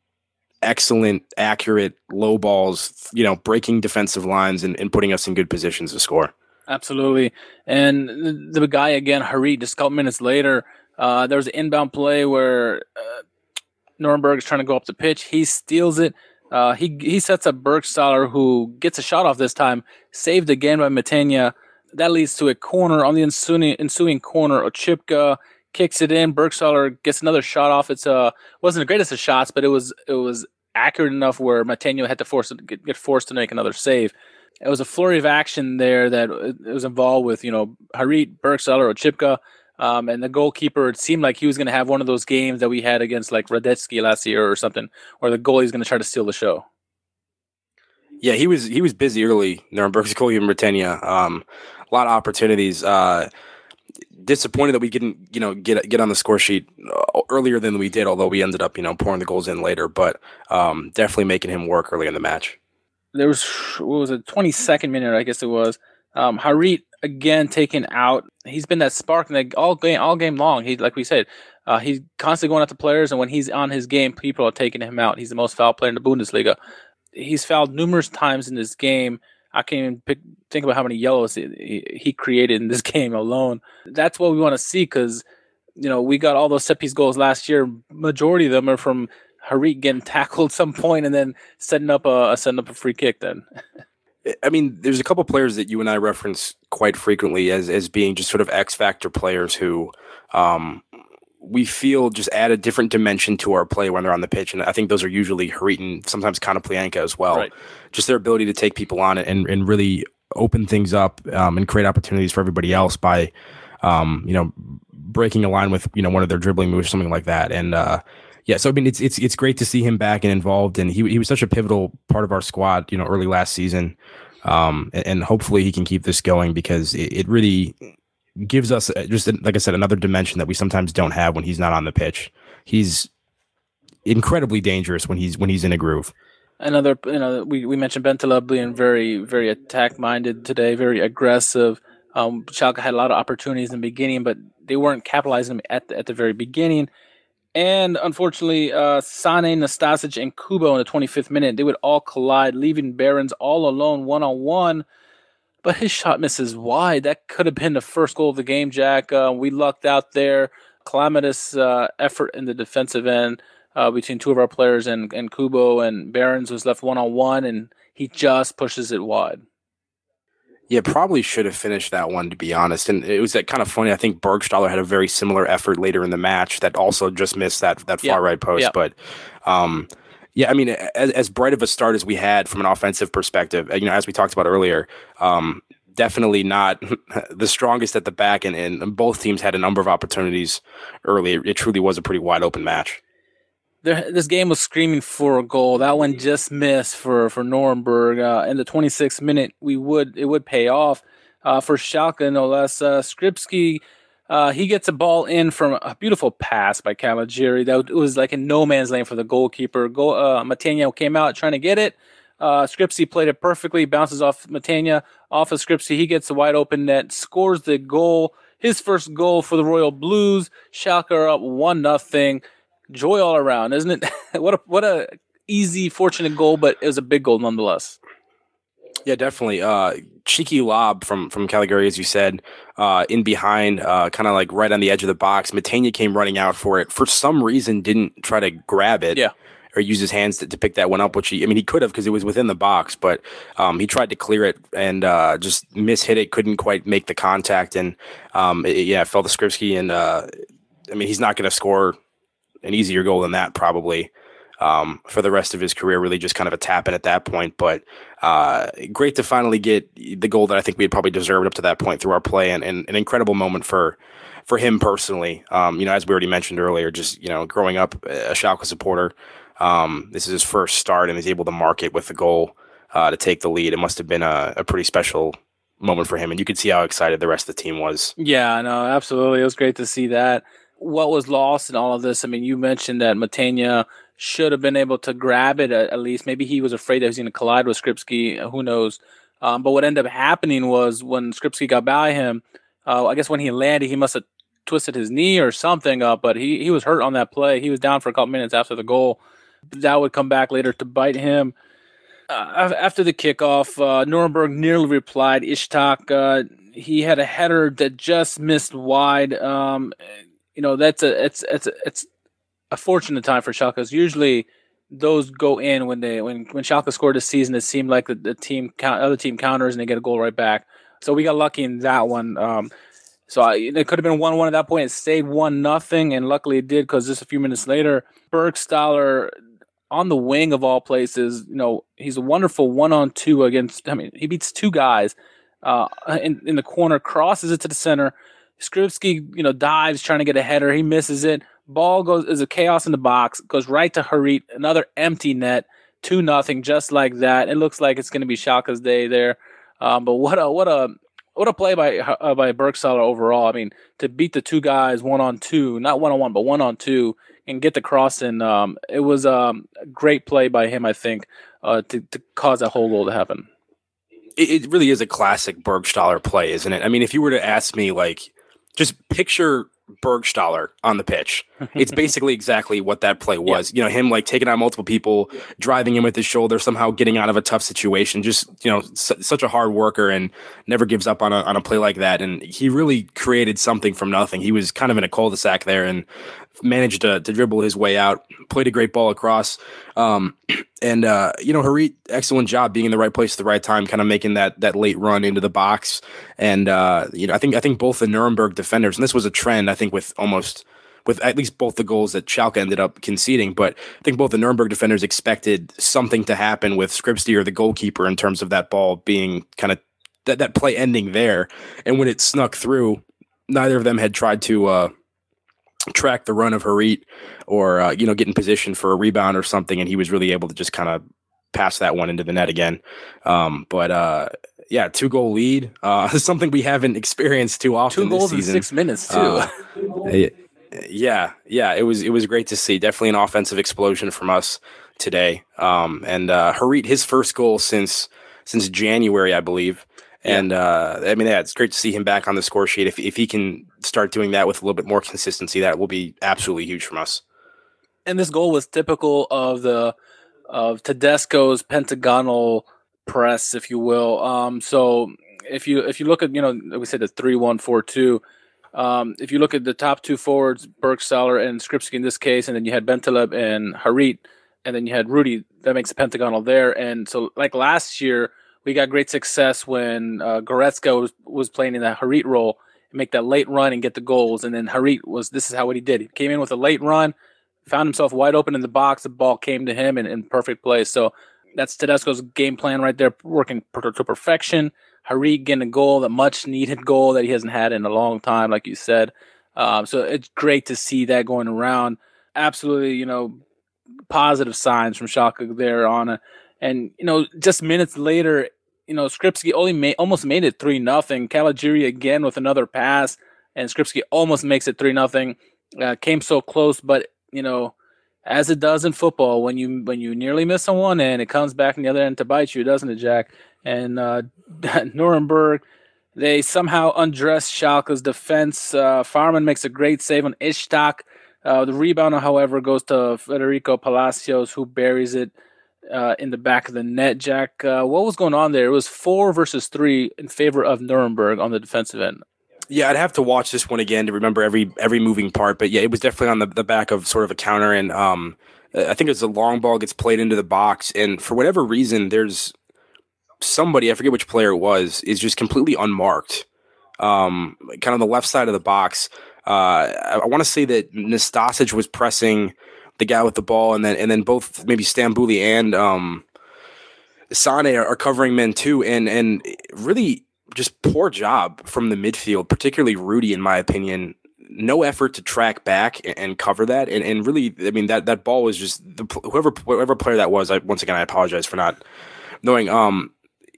Speaker 4: excellent, accurate low balls, you know, breaking defensive lines and, and putting us in good positions to score.
Speaker 3: Absolutely. And the, the guy again, Harit, just a couple minutes later, uh, there was an inbound play where uh, Nuremberg is trying to go up the pitch. He steals it. Uh, he he sets up Burgstaller, who gets a shot off this time, saved again by Mathenia. That leads to a corner on the ensuing, ensuing corner. Oczipka kicks it in. Burgstaller gets another shot off. It's uh wasn't the greatest of shots, but it was it was accurate enough where Mathenia had to force get, get forced to make another save. It was a flurry of action there that was involved with you know Harit, Burgstaller, Oczipka, um, and the goalkeeper. It seemed like he was going to have one of those games that we had against like Radetzky last year or something, where the goalie's going to try to steal the show.
Speaker 4: Yeah, he was he was busy early. Nuremberg's goalie and Britannia. Um, a lot of opportunities. Uh, disappointed that we didn't, you know, get get on the score sheet uh, earlier than we did. Although we ended up, you know, pouring the goals in later, but um, definitely making him work early in the match.
Speaker 3: There was what was it, twenty second minute, I guess it was. Um, Harit again taken out. He's been that spark in the all game all game long. He like we said, uh, he's constantly going to players, and when he's on his game, people are taking him out. He's the most foul player in the Bundesliga. He's fouled numerous times in this game. I can't even pick, think about how many yellows he, he created in this game alone. That's what we want to see because, you know, we got all those set piece goals last year. Majority of them are from Harit getting tackled some point and then setting up a, setting up a free kick. Then,
Speaker 4: I mean, there's a couple players that you and I reference quite frequently as as being just sort of X factor players who, um, we feel just add a different dimension to our play when they're on the pitch. And I think those are usually Harit and sometimes Konoplyanka as well. Right. Just their ability to take people on it and, and really open things up um, and create opportunities for everybody else by, um, you know, breaking a line with you know one of their dribbling moves, or something like that. And uh, yeah, so I mean, it's it's it's great to see him back and involved, and he he was such a pivotal part of our squad, you know, early last season. Um, and, and hopefully he can keep this going because it, it really gives us uh, just like I said another dimension that we sometimes don't have when he's not on the pitch. He's incredibly dangerous when he's when he's in a groove.
Speaker 3: Another, you know, we, we mentioned Bentaleb being very very attack minded today, very aggressive. Um, Schalke had a lot of opportunities in the beginning, but they weren't capitalizing at the, at the very beginning. And unfortunately, uh, Sane, Nastasic, and Kubo in the 25th minute, they would all collide, leaving Behrens all alone one on one. But his shot misses wide. That could have been the first goal of the game, Jack. Uh, we lucked out there. Calamitous uh, effort in the defensive end uh, between two of our players, and, and Kubo and Behrens was left one on one, and he just pushes it wide.
Speaker 4: Yeah, probably should have finished that one to be honest. And it was that kind of funny. I think Burgstaller had a very similar effort later in the match that also just missed that that far right post. But um, yeah, I mean, as, as, bright of a start as we had from an offensive perspective, you know, as we talked about earlier, um, definitely not the strongest at the back, and, and both teams had a number of opportunities early. It truly was a pretty wide open match
Speaker 3: there, this game was screaming for a goal. That one just missed for for Nuremberg. Uh, in the 26th minute, we would it would pay off uh, for Schalke no less. Uh, Skrzybski, uh, he gets a ball in from a beautiful pass by Caligiuri. That was like in no man's land for the goalkeeper. Go, uh, Mathenia came out trying to get it. Uh, played it perfectly, bounces off Mathenia, off of Skrzybski. He gets a wide open net, scores the goal. His first goal for the Royal Blues. Schalke are up one nothing joy all around, isn't it? what a what a easy, fortunate goal, but it was a big goal nonetheless.
Speaker 4: Yeah, definitely. Uh, cheeky lob from from Caligiuri, as you said, uh, in behind, uh, kind of like right on the edge of the box. Mathenia came running out for it. For some reason, didn't try to grab it.
Speaker 3: Yeah.
Speaker 4: Or use his hands to, to pick that one up, which he, I mean, he could have because it was within the box, but um, he tried to clear it and uh, just mishit it, couldn't quite make the contact, and um, it, yeah, fell to Skrzybski, and uh, I mean, he's not going to score an easier goal than that probably um, for the rest of his career. Really, just kind of a tap in at that point. But uh, great to finally get the goal that I think we had probably deserved up to that point through our play, and, and an incredible moment for for him personally. Um, you know, as we already mentioned earlier, just you know, growing up a Schalke supporter. Um, this is his first start, and he's able to mark it with the goal uh, to take the lead. It must have been a, a pretty special moment for him, and you could see how excited the rest of the team was.
Speaker 3: Yeah, no, absolutely. It was great to see that what was lost in all of this? I mean, you mentioned that Mathenia should have been able to grab it at, least. Maybe he was afraid that he was going to collide with Skrzybski. Uh, who knows? Um, but what ended up happening was when Skrzybski got by him, uh, I guess when he landed, he must have twisted his knee or something up, but he, he was hurt on that play. He was down for a couple minutes after the goal. That would come back later to bite him. Uh, after the kickoff, uh, Nuremberg nearly replied. Ishak, uh, he had a header that just missed wide. Um, you know that's a it's it's it's a fortunate time for Schalke. Usually those go in when they when when Schalke scored this season. It seemed like the, the team count other team counters and they get a goal right back. So we got lucky in that one. Um, so I, it could have been one one at that point. It stayed one nothing, and luckily it did because just a few minutes later, Burgstaller on the wing of all places. You know he's a wonderful one on two against. I mean he beats two guys uh, in in the corner, crosses it to the center Skrzybski, you know, dives trying to get a header. He misses it. Ball goes is a chaos in the box. Goes right to Harit. Another empty net. Two nothing, just like that. It looks like it's going to be Schalke's day there. Um, but what a what a what a play by uh, by Burgstaller overall. I mean, to beat the two guys one on two, not one on one, but one on two, and get the cross in. Um, it was um, a great play by him, I think, uh, to to cause that whole goal to happen.
Speaker 4: It, it really is a classic Burgstaller play, isn't it? I mean, if you were to ask me, like just picture Burgstaller on the pitch. It's basically exactly what that play was. Yeah. You know, him like taking on multiple people, driving in with his shoulder, somehow getting out of a tough situation. Just you know, such a hard worker and never gives up on a on a play like that. And he really created something from nothing. He was kind of in a cul-de-sac there, and managed to, to dribble his way out, played a great ball across. Um, and, uh, you know, Harit, excellent job being in the right place at the right time, kind of making that, that late run into the box. And, uh, you know, I think, I think both the Nuremberg defenders, and this was a trend, I think with almost, with at least both the goals that Schalke ended up conceding, but I think both the Nuremberg defenders expected something to happen with Skrzybski or the goalkeeper in terms of that ball being kind of that, that play ending there. And when it snuck through, neither of them had tried to uh, track the run of Harit or uh, you know get in position for a rebound or something, and he was really able to just kind of pass that one into the net again. Um, but uh, yeah, two goal lead, uh, something we haven't experienced too often.
Speaker 3: Two goals
Speaker 4: this season.
Speaker 3: in six minutes too.
Speaker 4: Uh, yeah, yeah, it was it was great to see. Definitely an offensive explosion from us today. Um, and uh, Harit, his first goal since since January, I believe. And uh, I mean, yeah, it's great to see him back on the score sheet. If if he can start doing that with a little bit more consistency, that will be absolutely huge from us.
Speaker 3: and this goal was typical of the of Tedesco's pentagonal press, if you will. Um, so if you if you look at you know we said the three one four two. Um, if you look at the top two forwards, Burgstaller and Skrzybski in this case, and then you had Bentaleb and Harit, and then you had Rudy, that makes a pentagonal there. And so, like last year, we got great success when uh, Goretzka was, was playing in that Harit role, and make that late run and get the goals. And then Harit was this is how what he did. He came in with a late run, found himself wide open in the box. The ball came to him in, in perfect place. So that's Tedesco's game plan right there, working per- to perfection. Harit getting a goal, the much needed goal that he hasn't had in a long time, like you said. Um, so it's great to see that going around. Absolutely, you know, positive signs from Schalke there on a, and you know, just minutes later, you know, Skrzybski only made almost made it three nothing. Caligiuri again with another pass, and Skrzybski almost makes it three nothing. Uh, came so close, but you know, as it does in football, when you when you nearly miss on one end, it comes back on the other end to bite you, doesn't it, Jack? And uh, Nuremberg, they somehow undress Schalke's defense. Uh, Fährmann makes a great save on Ishak. Uh, the rebound, however, goes to Federico Palacios, who buries it uh, in the back of the net. Jack, uh, what was going on there? It was four versus three in favor of Nuremberg on the defensive end.
Speaker 4: Yeah, I'd have to watch this one again to remember every every moving part. But yeah, it was definitely on the, the back of sort of a counter, and um, I think it's a long ball gets played into the box, and for whatever reason, there's somebody I forget which player it was is just completely unmarked, um, kind of the left side of the box. Uh, I, I want to say that Nastasic was pressing the guy with the ball, and then and then both maybe Stambouli and um, Sane are, are covering men too, and and really just poor job from the midfield, particularly Rudy, in my opinion. No effort to track back and, cover that, and, and really, I mean that that ball was just the, whoever whoever player that was. I once again I apologize for not knowing. Um,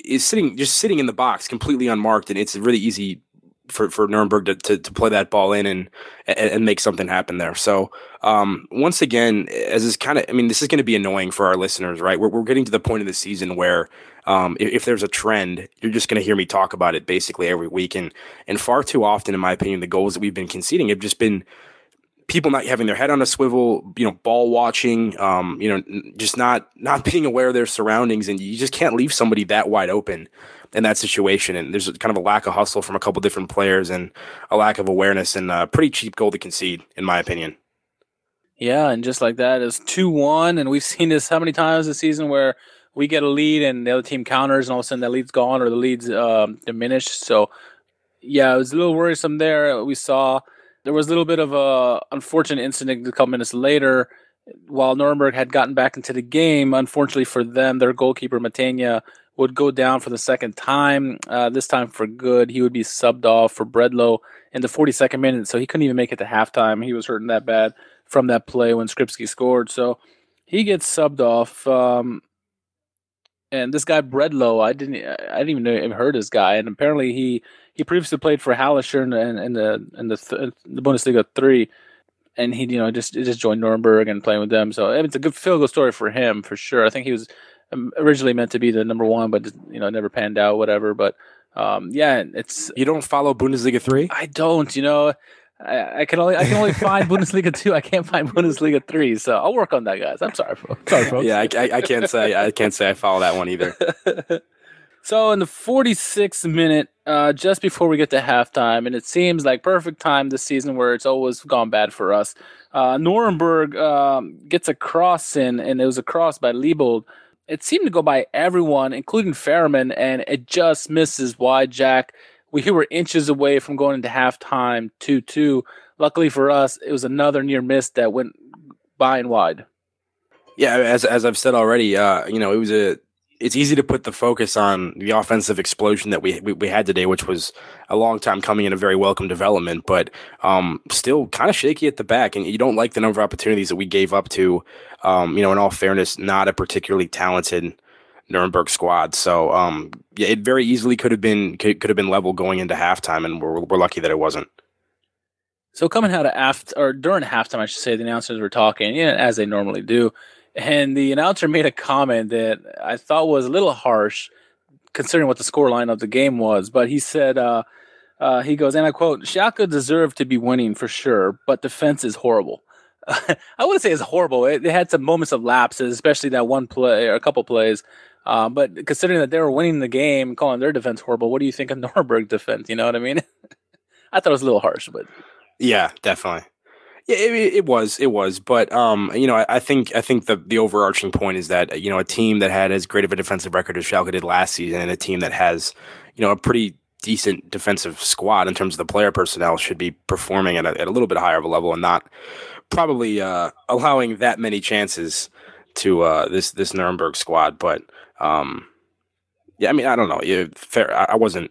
Speaker 4: is sitting just sitting in the box completely unmarked, and it's really easy for, for Nuremberg to, to, to play that ball in and, and, make something happen there. So um, once again, as is kind of, I mean, this is going to be annoying for our listeners, right? We're, we're getting to the point of the season where um, if, if there's a trend, you're just going to hear me talk about it basically every week. And, and far too often, in my opinion, the goals that we've been conceding have just been people not having their head on a swivel, you know, ball watching, um, you know, just not not being aware of their surroundings, and you just can't leave somebody that wide open in that situation. And there's kind of a lack of hustle from a couple different players, and a lack of awareness, and a pretty cheap goal to concede, in my opinion.
Speaker 3: Yeah, and just like that, it's two one, and we've seen this how many times this season where we get a lead and the other team counters, and all of a sudden that lead's gone or the lead's um, diminished. So, yeah, it was a little worrisome there. We saw there was a little bit of a unfortunate incident a couple minutes later while Nuremberg had gotten back into the game. Unfortunately for them, their goalkeeper Mathenia would go down for the second time. Uh, this time for good, he would be subbed off for Bredlow in the 42nd minute, so he couldn't even make it to halftime. He was hurting that bad from that play when Skrzybski scored, so he gets subbed off. Um, and this guy Bredlow, I didn't, I didn't even know, even heard this guy, and apparently he he previously played for Hallescher in, in, in the in the, th- the Bundesliga three, and he you know just just joined Nuremberg and playing with them. So it's a good feel good story for him for sure. I think he was originally meant to be the number one, but you know never panned out, whatever. But um, yeah, it's
Speaker 4: You don't follow Bundesliga three?
Speaker 3: I don't, you know. I, I can only I can only find Bundesliga two. I can't find Bundesliga three. So I'll work on that, guys. I'm sorry, folks. Sorry, folks.
Speaker 4: Yeah, I, I, I can't say I can't say I follow that one either.
Speaker 3: so in the 46th minute, uh, just before we get to halftime, and it seems like perfect time this season where it's always gone bad for us. Uh, Nuremberg um, gets a cross in, and it was a cross by Leibold. It seemed to go by everyone, including Fährmann, and it just misses wide. Jack, we were inches away from going into halftime 2 2. Luckily for us, it was another near miss that went by and wide.
Speaker 4: Yeah, as as I've said already, uh, you know, it was a it's easy to put the focus on the offensive explosion that we, we, we had today, which was a long time coming and a very welcome development, but um, still kind of shaky at the back. And you don't like the number of opportunities that we gave up to, um, you know, in all fairness, not a particularly talented Nuremberg squad. So um, yeah, it very easily could have been could, could have been level going into halftime, and we're we're lucky that it wasn't.
Speaker 3: So coming out of after or during halftime, I should say, the announcers were talking, yeah, as they normally do, and the announcer made a comment that I thought was a little harsh, considering what the scoreline of the game was. But he said, uh, uh, he goes, and I quote, "Schalke deserved to be winning for sure, but defense is horrible." I wouldn't say it's horrible. It, it, had some moments of lapses, especially that one play or a couple plays. Uh, but considering that they were winning the game, calling their defense horrible, what do you think of Norberg defense? You know what I mean? I thought it was a little harsh, but
Speaker 4: yeah, definitely. Yeah, it, it, was, it was, but um, you know, I, I, think I think the the overarching point is that you know a team that had as great of a defensive record as Schalke did last season, and a team that has you know a pretty decent defensive squad in terms of the player personnel should be performing at a, at a little bit higher of a level and not probably uh, allowing that many chances to uh, this this Nuremberg squad. But um, yeah, I mean, I don't know. Yeah, fair. I, I wasn't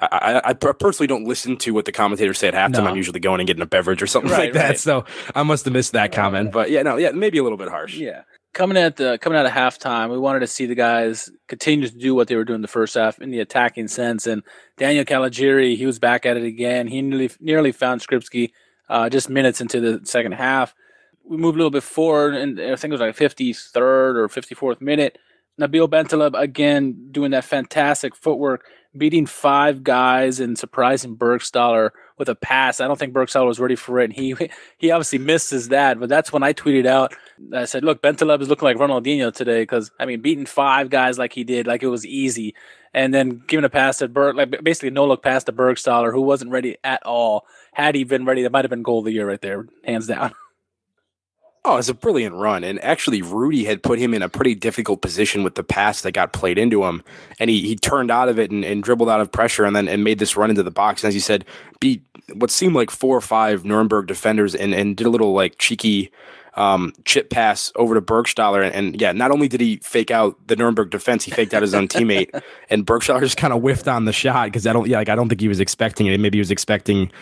Speaker 4: I, I, personally don't listen to what the commentators say at halftime. No. I'm usually going and getting a beverage or something right, like that. Right. So I must have missed that comment. But yeah, no, yeah, maybe a little bit harsh.
Speaker 3: Yeah. Coming at the coming out of halftime, we wanted to see the guys continue to do what they were doing the first half in the attacking sense. And Daniel Caligiuri, he was back at it again. He nearly nearly found Skrzybski uh, just minutes into the second half. We moved a little bit forward, and I think it was like 53rd or 54th minute. Nabil Bentaleb again doing that fantastic footwork beating five guys and surprising Burgstaller with a pass. I don't think Burgstaller was ready for it. And he he obviously misses that. But that's when I tweeted out. I said, "Look, Bentaleb is looking like Ronaldinho today because I mean, beating five guys like he did, like it was easy, and then giving a pass to Berg, like basically no look pass to Burgstaller, who wasn't ready at all. Had he been ready, that might have been goal of the year right there, hands down."
Speaker 4: Oh, it's a brilliant run. And actually, Rudy had put him in a pretty difficult position with the pass that got played into him. And he, he turned out of it and, and dribbled out of pressure and then and made this run into the box. And as you said, beat what seemed like four or five Nuremberg defenders and, and did a little like cheeky um, chip pass over to Burgstaller. And, and, yeah, not only did he fake out the Nuremberg defense, he faked out his own teammate. And Burgstaller just kind of whiffed on the shot because I don't, yeah, like I don't think he was expecting it. Maybe he was expecting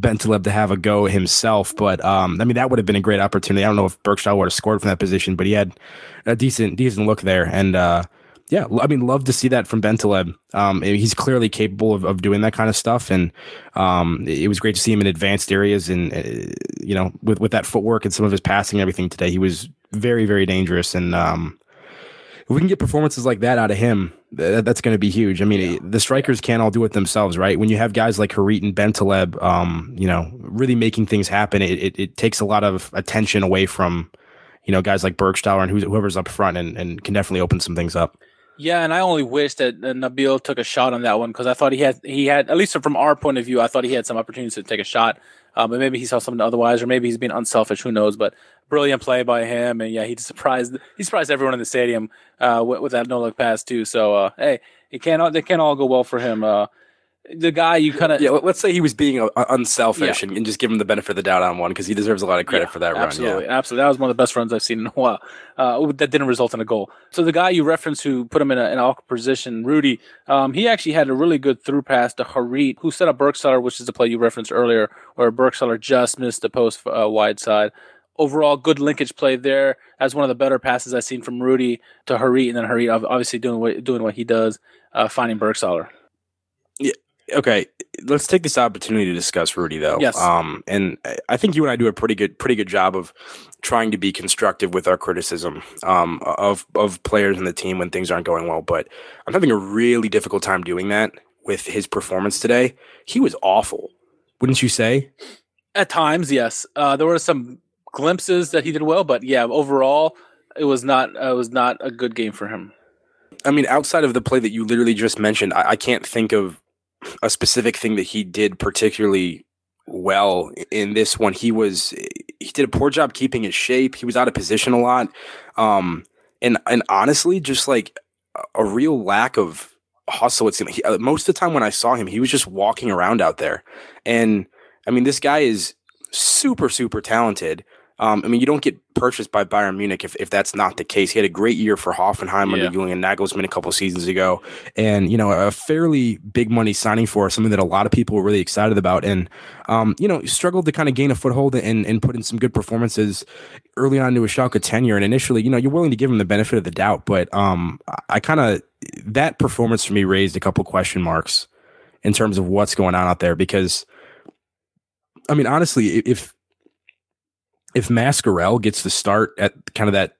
Speaker 4: Bentaleb to have a go himself. But um, I mean, that would have been a great opportunity. I don't know if Burgstaller would have scored from that position, but he had a decent, decent look there. And uh, yeah, I mean, love to see that from Bentaleb. Um, he's clearly capable of, of doing that kind of stuff, and um, it was great to see him in advanced areas and uh, you know with with that footwork and some of his passing and everything today. He was very very dangerous, and um, if we can get performances like that out of him, that, that's going to be huge. I mean, yeah. the strikers can't all do it themselves, right? When you have guys like Harit and Bentaleb, um, you know, really making things happen, it, it, it takes a lot of attention away from you know guys like Burgstaller and whoever's up front, and and can definitely open some things up.
Speaker 3: Yeah, and I only wish that Nabil took a shot on that one because I thought he had he had at least from our point of view, I thought he had some opportunities to take a shot. Um, but maybe he saw something otherwise, or maybe he's being unselfish. Who knows? But brilliant play by him, and yeah, he surprised he surprised everyone in the stadium uh, with, with, that no look pass too. So uh, hey, it can't they can't all go well for him. Uh, the guy you kind of
Speaker 4: yeah. Let's say he was being uh, unselfish yeah. and, and, just give him the benefit of the doubt on one because he deserves a lot of credit yeah, for that
Speaker 3: absolutely,
Speaker 4: run. Yeah,
Speaker 3: absolutely. That was one of the best runs I've seen in a while. Uh, that didn't result in a goal. So the guy you referenced who put him in, a, an awkward position, Rudy, um, he actually had a really good through pass to Harit, who set up Burgstaller, which is the play you referenced earlier, where Burgstaller just missed the post uh, wide side overall good linkage play there as one of the better passes I've seen from Rudy to Harit, and then Harit obviously doing what doing what he does, uh, finding Burgstaller.
Speaker 4: Okay, let's take this opportunity to discuss Rudy though.
Speaker 3: Yes.
Speaker 4: Um, and I think you and I do a pretty good, pretty good job of trying to be constructive with our criticism um, of of players in the team when things aren't going well. But I'm having a really difficult time doing that with his performance today. He was awful, wouldn't you say?
Speaker 3: At times, yes. Uh, there were some glimpses that he did well, but yeah, overall, it was not. Uh, it was not a good game for him.
Speaker 4: I mean, outside of the play that you literally just mentioned, I, I can't think of a specific thing that he did particularly well in this one. He was he did a poor job keeping his shape. He was out of position a lot, um, and and honestly, just like a real lack of hustle. It seemed he, uh, most of the time when I saw him, he was just walking around out there. And I mean, this guy is super super talented. Um, I mean, you don't get purchased by Bayern Munich if, if that's not the case. He had a great year for Hoffenheim
Speaker 3: Yeah.
Speaker 4: under Julian Nagelsmann a couple seasons ago, and you know a fairly big money signing for something that a lot of people were really excited about, and um, you know struggled to kind of gain a foothold and and put in some good performances early on into a Schalke tenure. And initially, you know, you're willing to give him the benefit of the doubt, but um, I, I kind of that performance for me raised a couple question marks in terms of what's going on out there because. I mean, honestly, if if Mascarell gets the start at kind of that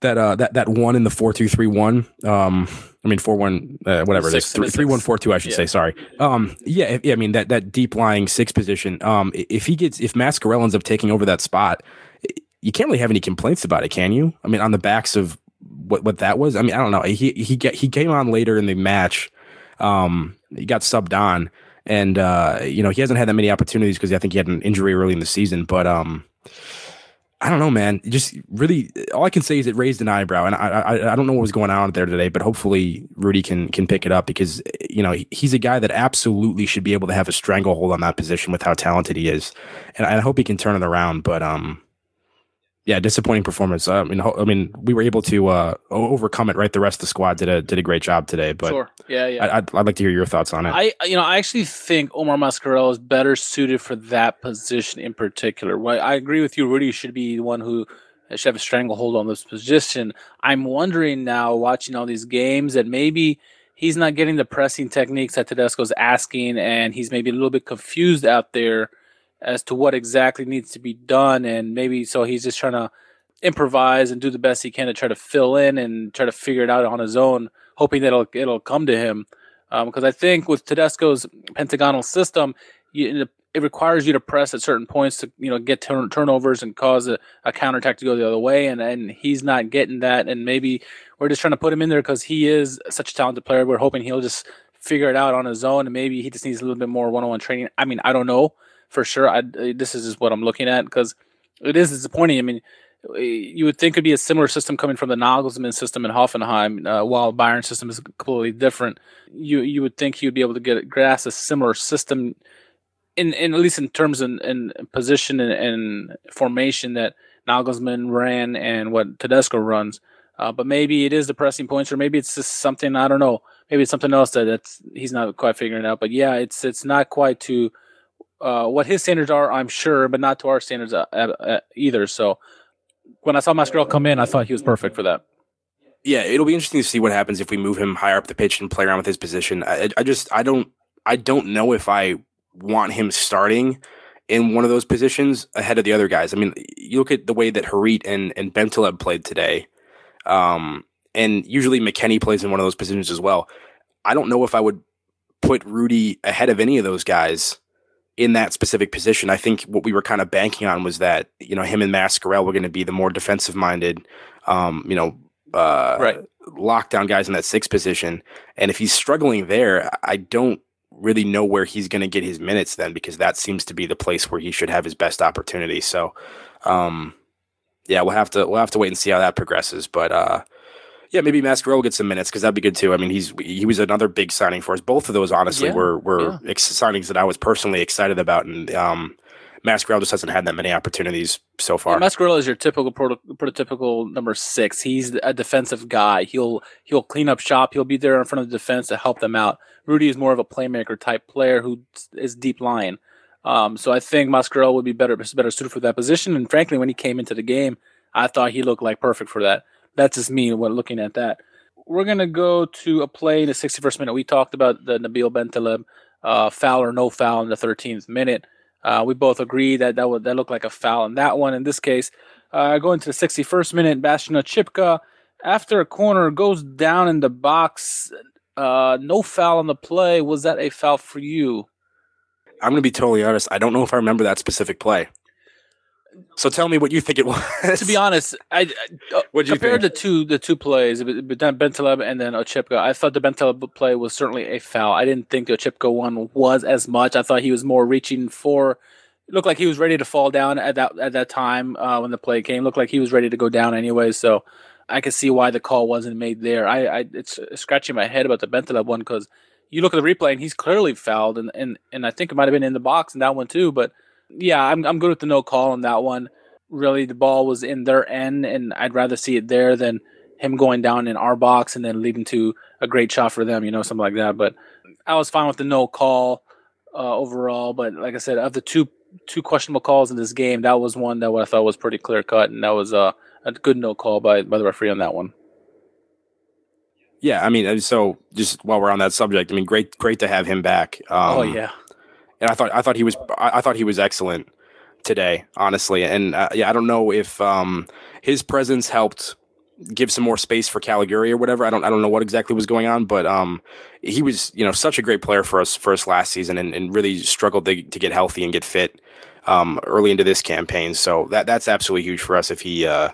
Speaker 4: that uh that that one in the four two three one um I mean four one uh, whatever
Speaker 3: Six
Speaker 4: it is three one
Speaker 3: six.
Speaker 4: four two I should
Speaker 3: Yeah.
Speaker 4: say sorry um yeah yeah I mean that that deep lying six position um if he gets if Mascarell ends up taking over that spot you can't really have any complaints about it can you I mean on the backs of what what that was I mean I don't know he he get he came on later in the match um he got subbed on and uh you know he hasn't had that many opportunities because I think he had an injury early in the season but um I don't know, man. Just really, all I can say is it raised an eyebrow, and I, I, I don't know what was going on there today, but hopefully Rudy can can pick it up because you know he's a guy that absolutely should be able to have a stranglehold on that position with how talented he is, and I hope he can turn it around. But um, yeah, disappointing performance. I mean, I mean, we were able to uh overcome it. Right, the rest of the squad did a did a great job today. But
Speaker 3: sure. Yeah, yeah.
Speaker 4: I, I'd, I'd like to hear your thoughts on it.
Speaker 3: I you know I actually think Omar Mascarell is better suited for that position in particular. Well, I agree with you. Rudy should be the one who should have a stranglehold on this position. I'm wondering now, watching all these games, that maybe he's not getting the pressing techniques that Tedesco's asking, and he's maybe a little bit confused out there as to what exactly needs to be done, and maybe so he's just trying to improvise and do the best he can to try to fill in and try to figure it out on his own, hoping that it'll it'll come to him um, because I think with Tedesco's pentagonal system, you, it requires you to press at certain points to you know get turn, turnovers and cause a, a counterattack to go the other way, and and he's not getting that, and maybe we're just trying to put him in there because he is such a talented player. We're hoping he'll just figure it out on his own, and maybe he just needs a little bit more one-on-one training. I mean, I don't know for sure. I this is just what I'm looking at because it is disappointing. I mean, you would think it'd be a similar system coming from the Nagelsmann system in Hoffenheim, uh, while Bayern system is completely different. You you would think would be able to get grasp a similar system, in, in at least in terms of in position and, and formation that Nagelsmann ran and what Tedesco runs. Uh, but maybe it is the pressing points, or maybe it's just something I don't know. Maybe it's something else that that's, he's not quite figuring out. But yeah, it's it's not quite to uh, what his standards are, I'm sure, but not to our standards uh, uh, either. So when I saw Mascarell come in, I thought he was perfect for that.
Speaker 4: yeah, it'll be interesting to see what happens if we move him higher up the pitch and play around with his position. I, I just I don't I don't know if I want him starting in one of those positions ahead of the other guys. I mean, you look at the way that Harit and and Bentaleb played today, um, and usually McKennie plays in one of those positions as well. I don't know if I would put Rudy ahead of any of those guys in that specific position. I think what we were kind of banking on was that you know him and Mascarell were going to be the more defensive minded, um, you know, uh,
Speaker 3: Right.
Speaker 4: lockdown guys in that sixth position. And if he's struggling there, I don't really know where he's going to get his minutes then because that seems to be the place where he should have his best opportunity. So, um, yeah, we'll have to we'll have to wait and see how that progresses. But uh, yeah, maybe Mascarell will get some minutes because that'd be good too. I mean, he's he was another big signing for us. Both of those, honestly,
Speaker 3: Yeah,
Speaker 4: were were
Speaker 3: yeah.
Speaker 4: ex- signings that I was personally excited about, and um, Mascarell just hasn't had that many opportunities so far.
Speaker 3: Yeah, Mascarell is your typical proto- prototypical number six. He's a defensive guy. He'll he'll clean up shop. He'll be there in front of the defense to help them out. Rudy is more of a playmaker type player who is deep lying. Um, so I think Mascarell would be better better suited for that position. And frankly, when he came into the game, I thought he looked like perfect for that. That's just me when looking at that. We're gonna go to a play in the 61st minute. We talked about the Nabil Bentaleb uh, foul or no foul in the 13th minute. Uh, we both agree that that would that looked like a foul in that one. In this case, uh, going to the 61st minute, Bastian Oczipka, after a corner, goes down in the box. Uh, no foul on the play. Was that a foul for you?
Speaker 4: I'm going to be totally honest. I don't know if I remember that specific play. So tell me what you think it was.
Speaker 3: To be honest, I, I uh, compared
Speaker 4: think?
Speaker 3: the two the two plays, but but then Bentaleb and then Oczipka, I thought the Bentaleb play was certainly a foul. I didn't think the Oczipka one was as much. I thought he was more reaching for. Looked like he was ready to fall down at that at that time uh, when the play came. Looked like he was ready to go down anyway. So I could see why the call wasn't made there. I, I it's scratching my head about the Bentaleb one because you look at the replay and he's clearly fouled, and and, and I think it might have been in the box in that one too. But yeah, I'm I'm good with the no call on that one. really the ball was in their end, and I'd rather see it there than him going down in our box and then leading to a great shot for them, you know, something like that. But I was fine with the no call uh, overall. But like I said, of the two two questionable calls in this game, that was one that I thought was pretty clear cut, and that was uh, a good no call by by the referee on that one.
Speaker 4: Yeah, I mean, so just while we're on that subject, I mean, great, great to have him back. Um,
Speaker 3: oh yeah,
Speaker 4: and I thought I thought he was I, I thought he was excellent today, honestly. And uh, yeah, I don't know if um, his presence helped give some more space for Caligiuri or whatever. I don't I don't know what exactly was going on, but um, he was you know such a great player for us for us last season, and, and really struggled to, to get healthy and get fit um, early into this campaign. So that that's absolutely huge for us if he uh,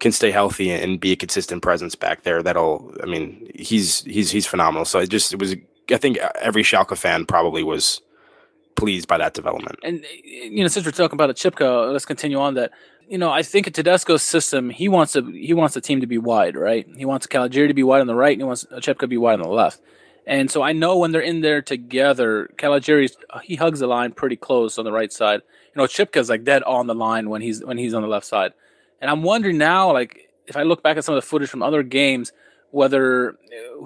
Speaker 4: can stay healthy and be a consistent presence back there. That'll I mean he's he's he's phenomenal. So it just it was I think every Schalke fan probably was pleased by that development.
Speaker 3: And you know, since we're talking about Oczipka, let's continue on that. You know, I think in Tedesco's system, he wants a he wants the team to be wide, right? He wants Caligiuri to be wide on the right, and he wants Oczipka to be wide on the left. And so I know when they're in there together, Caligiuri he hugs the line pretty close on the right side. You know, Oczipka's like dead on the line when he's when he's on the left side. And I'm wondering now, like if I look back at some of the footage from other games, whether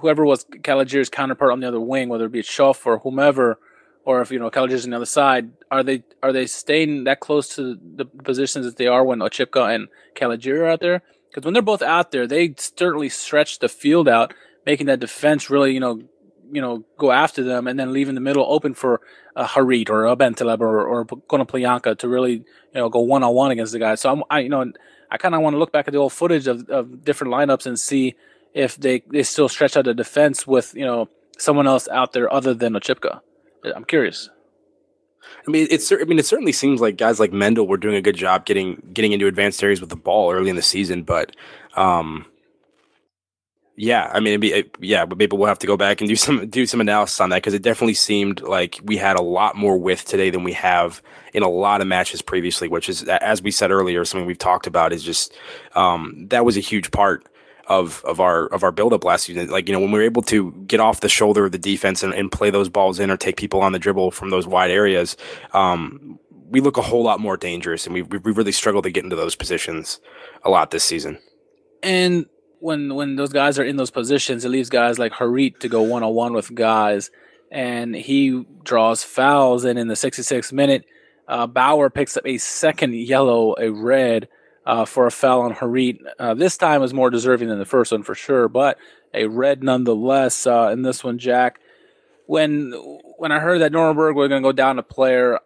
Speaker 3: whoever was Caligiuri's counterpart on the other wing, whether it be Schöpf or whomever, or if you know Caligiuri's on the other side, are they are they staying that close to the positions that they are when Oczipka and Caligiuri are out there? Because when they're both out there, they certainly stretch the field out, making that defense really you know you know go after them, and then leaving the middle open for a Harit or a Bentaleb or or Konoplyanka to really you know go one on one against the guys. So I'm I you know I kind of want to look back at the old footage of, of different lineups and see if they they still stretch out the defense with you know someone else out there other than Oczipka. I'm curious.
Speaker 4: I mean, it's. I mean, it certainly seems like guys like Mendyl were doing a good job getting getting into advanced areas with the ball early in the season, but, um, yeah, I mean, be, yeah, but maybe we'll have to go back and do some do some analysis on that because it definitely seemed like we had a lot more width today than we have in a lot of matches previously. Which is, as we said earlier, something we've talked about is just um, that was a huge part of of our of our buildup last season. Like you know when we were able to get off the shoulder of the defense and, and play those balls in or take people on the dribble from those wide areas, um, we look a whole lot more dangerous, and we we really struggled to get into those positions a lot this season.
Speaker 3: And when when those guys are in those positions, it leaves guys like Harit to go one on one with guys, and he draws fouls. And in the 66th minute, uh, Bauer picks up a second yellow, a red uh, for a foul on Harit. Uh, this time was more deserving than the first one for sure, but a red nonetheless. Uh, in this one, Jack, when when I heard that Nuremberg were going to go down a player,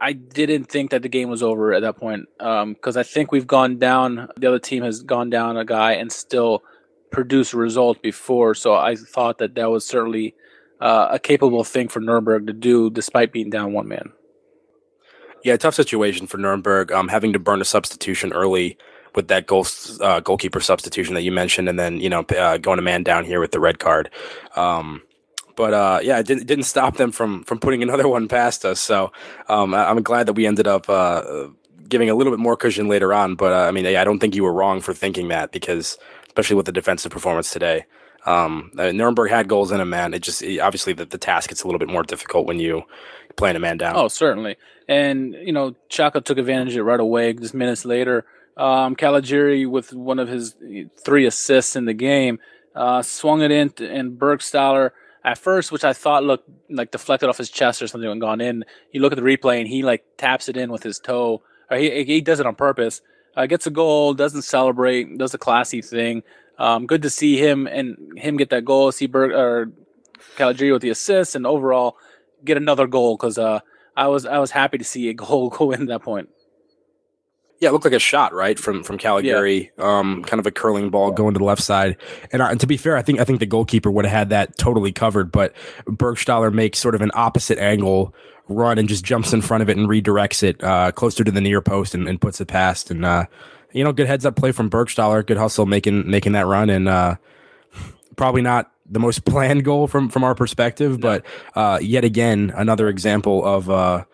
Speaker 3: I didn't think that the game was over at that point because um, I think we've gone down. The other team has gone down a guy and still produced a result before, so I thought that that was certainly uh, a capable thing for Nuremberg to do, despite being down one man.
Speaker 4: Yeah, tough situation for Nuremberg. Um, having to burn a substitution early with that goal uh, goalkeeper substitution that you mentioned, and then you know uh, going a man down here with the red card. Um, but uh, yeah, it didn't, didn't stop them from from putting another one past us. So um, I, am glad that we ended up uh, giving a little bit more cushion later on. But uh, I mean, I don't think you were wrong for thinking that because especially with the defensive performance today. Um, uh, Nuremberg had goals in a man. It just obviously the, the task gets a little bit more difficult when you playing a man down.
Speaker 3: Oh, certainly. And you know, Schalke took advantage of it right away. Just minutes later, um, Caligiuri with one of his three assists in the game uh, swung it in, and Burgstaller at first, which I thought looked like deflected off his chest or something and gone in. You look at the replay and he like taps it in with his toe. Or he he does it on purpose. Uh, gets a goal, doesn't celebrate, does a classy thing. Um, good to see him and him get that goal. See Berg or Caligiuri with the assist, and overall get another goal because uh, I was I was happy to see a goal go in at that point.
Speaker 4: Yeah, it looked like a shot, right, from from Caligiuri. Yeah. Um, kind of a curling ball going to the left side. And, uh, and to be fair, I think I think the goalkeeper would have had that totally covered. But Burgstaller makes sort of an opposite angle run and just jumps in front of it and redirects it uh, closer to the near post and, and puts it past. And uh, you know, good heads up play from Burgstaller, good hustle making making that run, and uh, probably not the most planned goal from from our perspective, but uh, yet again another example of uh,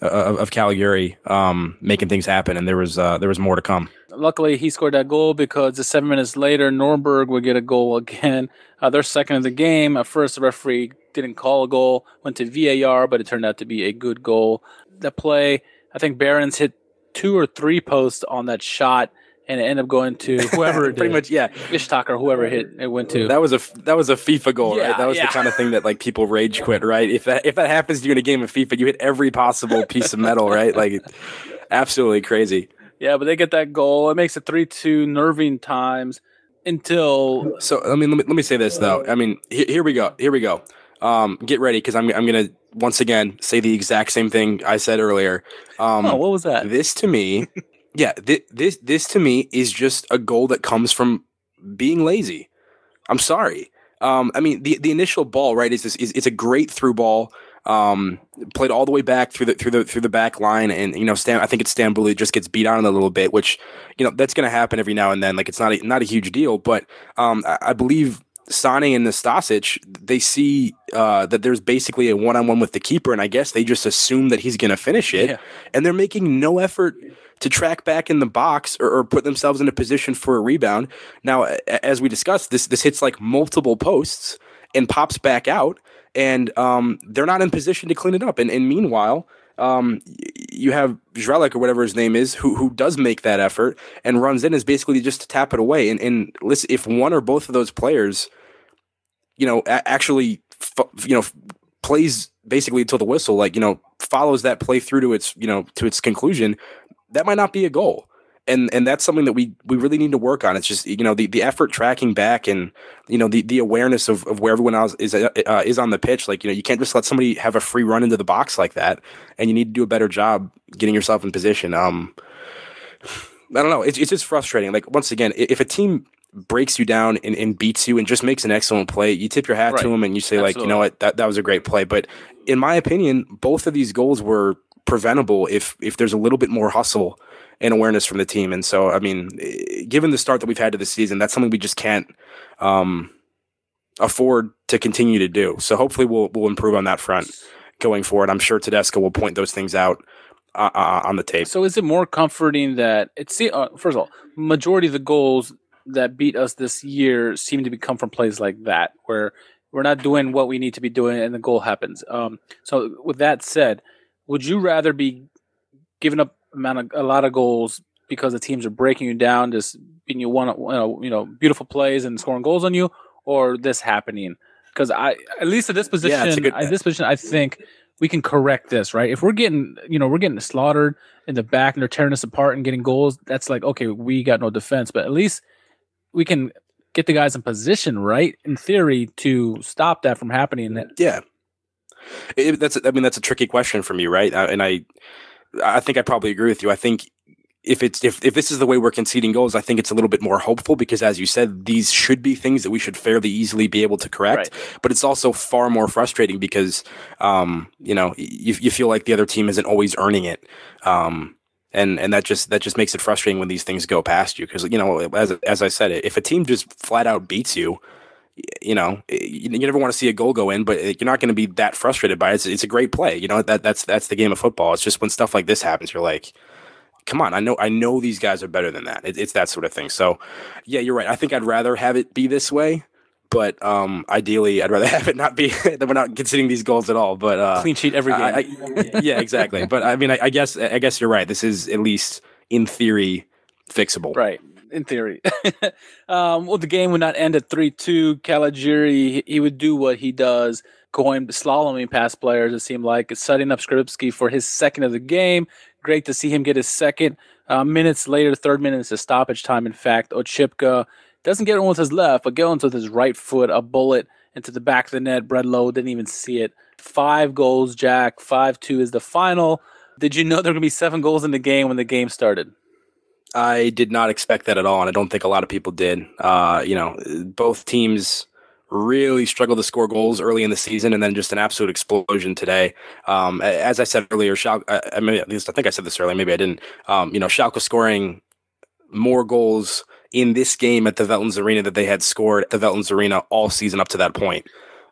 Speaker 4: of, of um, making things happen, and there was uh, there was more to come.
Speaker 3: Luckily, he scored that goal because the seven minutes later, Norberg would get a goal again. Uh, their second of the game. At first, the referee didn't call a goal, went to VAR, but it turned out to be a good goal. The play, I think Behrens hit two or three posts on that shot, and it ended up going to whoever it
Speaker 4: Pretty
Speaker 3: did.
Speaker 4: much, yeah.
Speaker 3: Ishak or whoever hit it went to.
Speaker 4: That was a that was a FIFA goal,
Speaker 3: Yeah,
Speaker 4: right? That was
Speaker 3: yeah.
Speaker 4: the kind of thing that like people rage quit, right? If that if that happens to you in a game of FIFA, you hit every possible piece of metal, right? Like, absolutely crazy.
Speaker 3: yeah, but they get that goal. It makes it three two nerving times until
Speaker 4: So I mean, let me let me say this though. I mean, here, here we go. Here we go. Um, get ready because I'm I'm gonna once again say the exact same thing I said earlier. Um,
Speaker 3: oh, what was that?
Speaker 4: this to me, yeah, thi- this this to me is just a goal that comes from being lazy. I'm sorry. Um, I mean, the the initial ball, right, is this is it's a great through ball. Um, played all the way back through the through the through the back line, and you know, Stan. I think it's Stambouli just gets beat on a little bit, which you know that's going to happen every now and then. Like it's not a, not a huge deal, but um, I, I believe Sane and Nastasic, they see uh, that there's basically a one on one with the keeper, and I guess they just assume that he's going to finish it,
Speaker 3: Yeah.
Speaker 4: and they're making no effort to track back in the box or, or put themselves in a position for a rebound. Now, as we discussed, this this hits like multiple posts and pops back out, and um, they're not in position to clean it up. And, and meanwhile, um, you have Zreľák or whatever his name is, who who does make that effort and runs in is basically just to tap it away. And and listen, if one or both of those players, you know, a- actually, you know, plays basically until the whistle, like you know, follows that play through to its you know to its conclusion, that might not be a goal. And, and that's something that we, we really need to work on. It's just you know the, the effort tracking back and you know the, the awareness of, of where everyone else is uh, uh, is on the pitch. Like you know you can't just let somebody have a free run into the box like that, and you need to do a better job getting yourself in position. Um, I don't know. It's it's just frustrating. Like once again, if a team breaks you down and, and beats you and just makes an excellent play, you tip your hat
Speaker 3: Right.
Speaker 4: to them and you say like, you know what, that that was a great play. But in my opinion, both of these goals were preventable if if there's a little bit more hustle and awareness from the team. And so, I mean, eh, given the start that we've had to the season, that's something we just can't um, afford to continue to do. So hopefully, we'll we'll improve on that front going forward. I'm sure Tedesco will point those things out uh, uh, on the tape.
Speaker 3: So is it more comforting that it's uh, first of all, majority of the goals that beat us this year seem to be come from plays like that, where we're not doing what we need to be doing and the goal happens. Um, so with that said, would you rather be giving up amount of, a lot of goals because the teams are breaking you down, just beating you one, you know, you know, beautiful plays and scoring goals on you, or this happening? Because I, at least at this position,
Speaker 4: Yeah, good-
Speaker 3: at this position, I think we can correct this, right? If we're getting, you know, we're getting slaughtered in the back and they're tearing us apart and getting goals, that's like, okay, we got no defense. But at least we can get the guys in position, right? In theory, to stop that from happening.
Speaker 4: Yeah, it, that's I mean that's a tricky question for me, right? Uh, and I I think I probably agree with you. I think if it's if if this is the way we're conceding goals, I think it's a little bit more hopeful because, as you said, these should be things that we should fairly easily be able to correct. But it's also far more frustrating because um, you know you, you feel like the other team isn't always earning it. Um, and and that just that just makes it frustrating when these things go past you because you know as as I said, if a team just flat out beats you, you know, you, you never want to see a goal go in, but you're not going to be that frustrated by it. It's, it's a great play. You know, that that's that's the game of football. It's just when stuff like this happens, you're like, come on, I know I know these guys are better than that. It, it's that sort of thing. So, yeah, you're right. I think I'd rather have it be this way, but um, ideally, I'd rather have it not be that we're not conceding these goals at all. But uh,
Speaker 3: Clean sheet every game.
Speaker 4: I, I, yeah, exactly. But I mean, I, I guess I guess you're right. This is at least in theory fixable.
Speaker 3: Right. In theory. um, well, the game would not end at 3 2. Caligiuri, he, he would do what he does, going slaloming past players, it seemed like, setting up Skrzybski for his second of the game. Great to see him get his second. Uh, minutes later, third minute is a stoppage time. In fact, Oczipka doesn't get one with his left, but gets with his right foot, a bullet into the back of the net. Bredlow didn't even see it. Five goals, Jack. 5 2 is the final. Did you know there were going to be seven goals in the game when the game started?
Speaker 4: I did not expect that at all, and I don't think a lot of people did. Uh, you know, both teams really struggled to score goals early in the season, and then just an absolute explosion today. Um, as I said earlier, Schalke, I, I mean, at least I think I said this earlier, maybe I didn't. Um, you know, Schalke scoring more goals in this game at the Veltins Arena that they had scored at the Veltins Arena all season up to that point.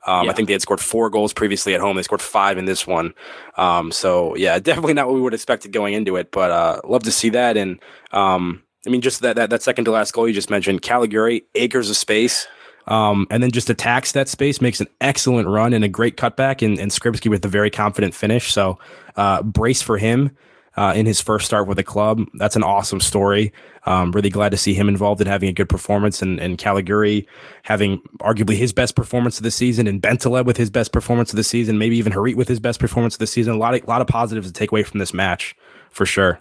Speaker 4: Um,
Speaker 3: Yeah.
Speaker 4: I think they had scored four goals previously at home. They scored five in this one. Um, so yeah, definitely not what we would have expected going into it, but uh, love to see that. And um, I mean, just that, that that second to last goal you just mentioned, Caligiuri, acres of space, um, and then just attacks that space, makes an excellent run and a great cutback, and, and with a very confident finish. So uh, brace for him. Uh, in his first start with the club. That's an awesome story. Um, really glad to see him involved in having a good performance and, and Caligiuri having arguably his best performance of the season and Bentaleb with his best performance of the season, maybe even Harit with his best performance of the season. A lot of, a lot of positives to take away from this match for sure.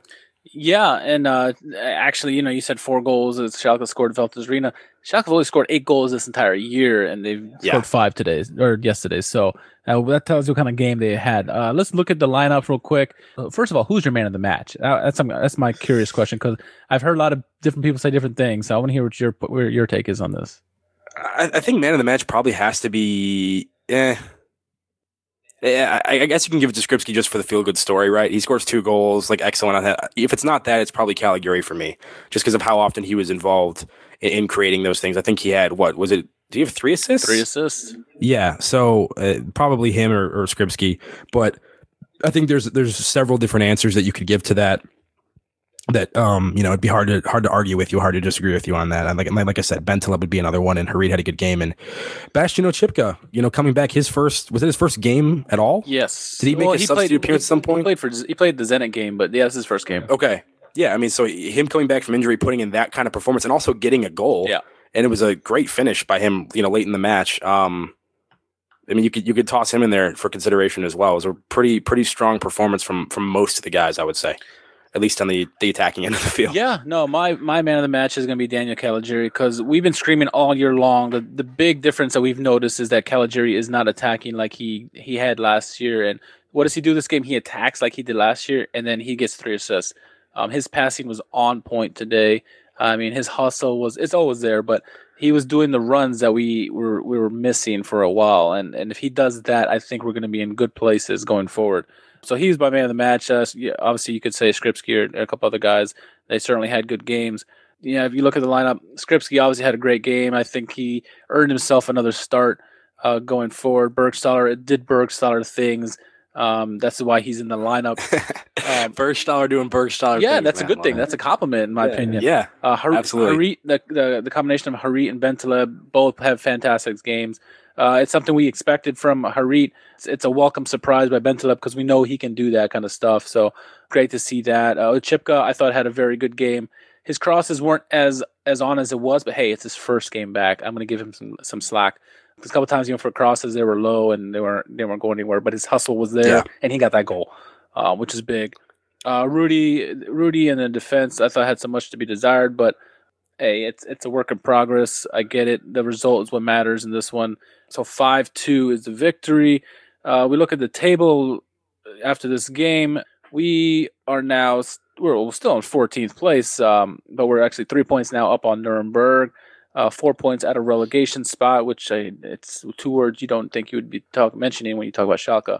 Speaker 3: Yeah, and uh, actually, you know, you said four goals as Schalke scored Veltins Arena. Schalke have only scored eight goals this entire year, and they've
Speaker 4: Yeah.
Speaker 3: scored five today or yesterday. So uh, that tells you what kind of game they had. Uh, let's look at the lineup real quick. Uh, First of all, who's your man of the match? Uh, that's some, that's my curious question because I've heard a lot of different people say different things. So I want to hear what your what your take is on this.
Speaker 4: I, I think man of the match probably has to be. Eh. Yeah, I, I guess you can give it to Skrzybski just for the feel good story, right? He scores two goals, like excellent on that. If it's not that, it's probably Caligiuri for me, just because of how often he was involved in, in creating those things. I think he had what was it? Do you have three assists?
Speaker 3: Three assists.
Speaker 4: Yeah, so uh, probably him or, or Skrzybski, but I think there's there's several different answers that you could give to that. That um, you know, it'd be hard to hard to argue with you, hard to disagree with you on that. And like like I said, Bentaleb would be another one, and Harit had a good game, and Bastian Oczipka, you know, coming back his first was it his first game at all?
Speaker 3: Yes.
Speaker 4: Did he make a substitute appearance at some
Speaker 3: He
Speaker 4: point?
Speaker 3: played for he played the Zenit game, but yeah, this is his first game.
Speaker 4: Okay, yeah, I mean, so him coming back from injury, putting in that kind of performance, and also getting a goal,
Speaker 3: Yeah.
Speaker 4: and it was a great finish by him, you know, late in the match. Um, I mean, you could you could toss him in there for consideration as well. It was a pretty pretty strong performance from from most of the guys, I would say, at least on the the attacking end of the field.
Speaker 3: Yeah, no, my my man of the match is going to be Daniel Caligiuri because we've been screaming all year long. The the big difference that we've noticed is that Caligiuri is not attacking like he he had last year. And what does he do this game? He attacks like he did last year, and then he gets three assists. Um, his passing was on point today. I mean, his hustle was it's always there, but he was doing the runs that we were we were missing for a while. And and if he does that, I think we're going to be in good places going forward. So he's my man of the match. Uh, yeah, obviously, you could say Skrzybski or a couple other guys. They certainly had good games. Yeah, if you look at the lineup, Skrzybski obviously had a great game. I think he earned himself another start uh, going forward. Burgstaller did Burgstaller things. Um, that's why he's in the lineup. Um,
Speaker 4: Burgstaller doing Burgstaller.
Speaker 3: yeah,
Speaker 4: things,
Speaker 3: that's a good thing. That's a compliment, in my opinion.
Speaker 4: yeah.
Speaker 3: Uh, Har-
Speaker 4: Absolutely.
Speaker 3: Harit, the, the the combination of Harit and Bentaleb both have fantastic games. Uh, it's something we expected from Harit. It's, it's a welcome surprise by Bentaleb because we know he can do that kind of stuff. So great to see that. Uh, Oczipka, I thought had a very good game. His crosses weren't as as on as it was, but hey, it's his first game back. I'm going to give him some some slack. Because a couple times, you know, for crosses they were low and they weren't they weren't going anywhere, but his hustle was there
Speaker 4: Yeah.
Speaker 3: and he got that goal, uh, which is big. Uh, Rudy, Rudy in the defense, I thought had so much to be desired, but hey, it's it's a work in progress. I get it. The result is what matters in this one. So five two is the victory. Uh, we look at the table after this game. We are now we're, still in 14th place, um, but we're actually three points now up on Nuremberg. Uh, four points at a relegation spot, which I, it's two words you don't think you would be talk, mentioning when you talk about Schalke.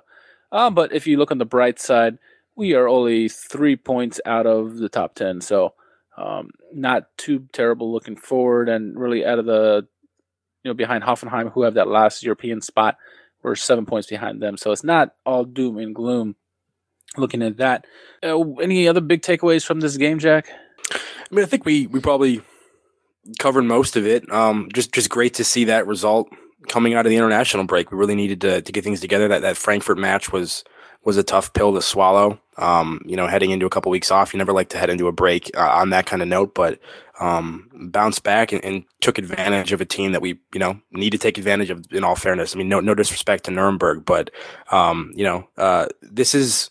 Speaker 3: Um, but if you look on the bright side, we are only three points out of the top 10. So um, not too terrible looking forward and really out of the, you know, behind Hoffenheim, who have that last European spot. We're seven points behind them. So it's not all doom and gloom looking at that. Uh, any other big takeaways from this game, Jack?
Speaker 4: I mean, I think we we probably covered most of it. Um, just just great to see that result coming out of the international break. We really needed to to get things together. That that Frankfurt match was was a tough pill to swallow. Um, you know, heading into a couple weeks off, you never like to head into a break uh, on that kind of note, but um, bounced back and, and took advantage of a team that we you know need to take advantage of. In all fairness, I mean, no no disrespect to Nuremberg, but um, you know, uh, this is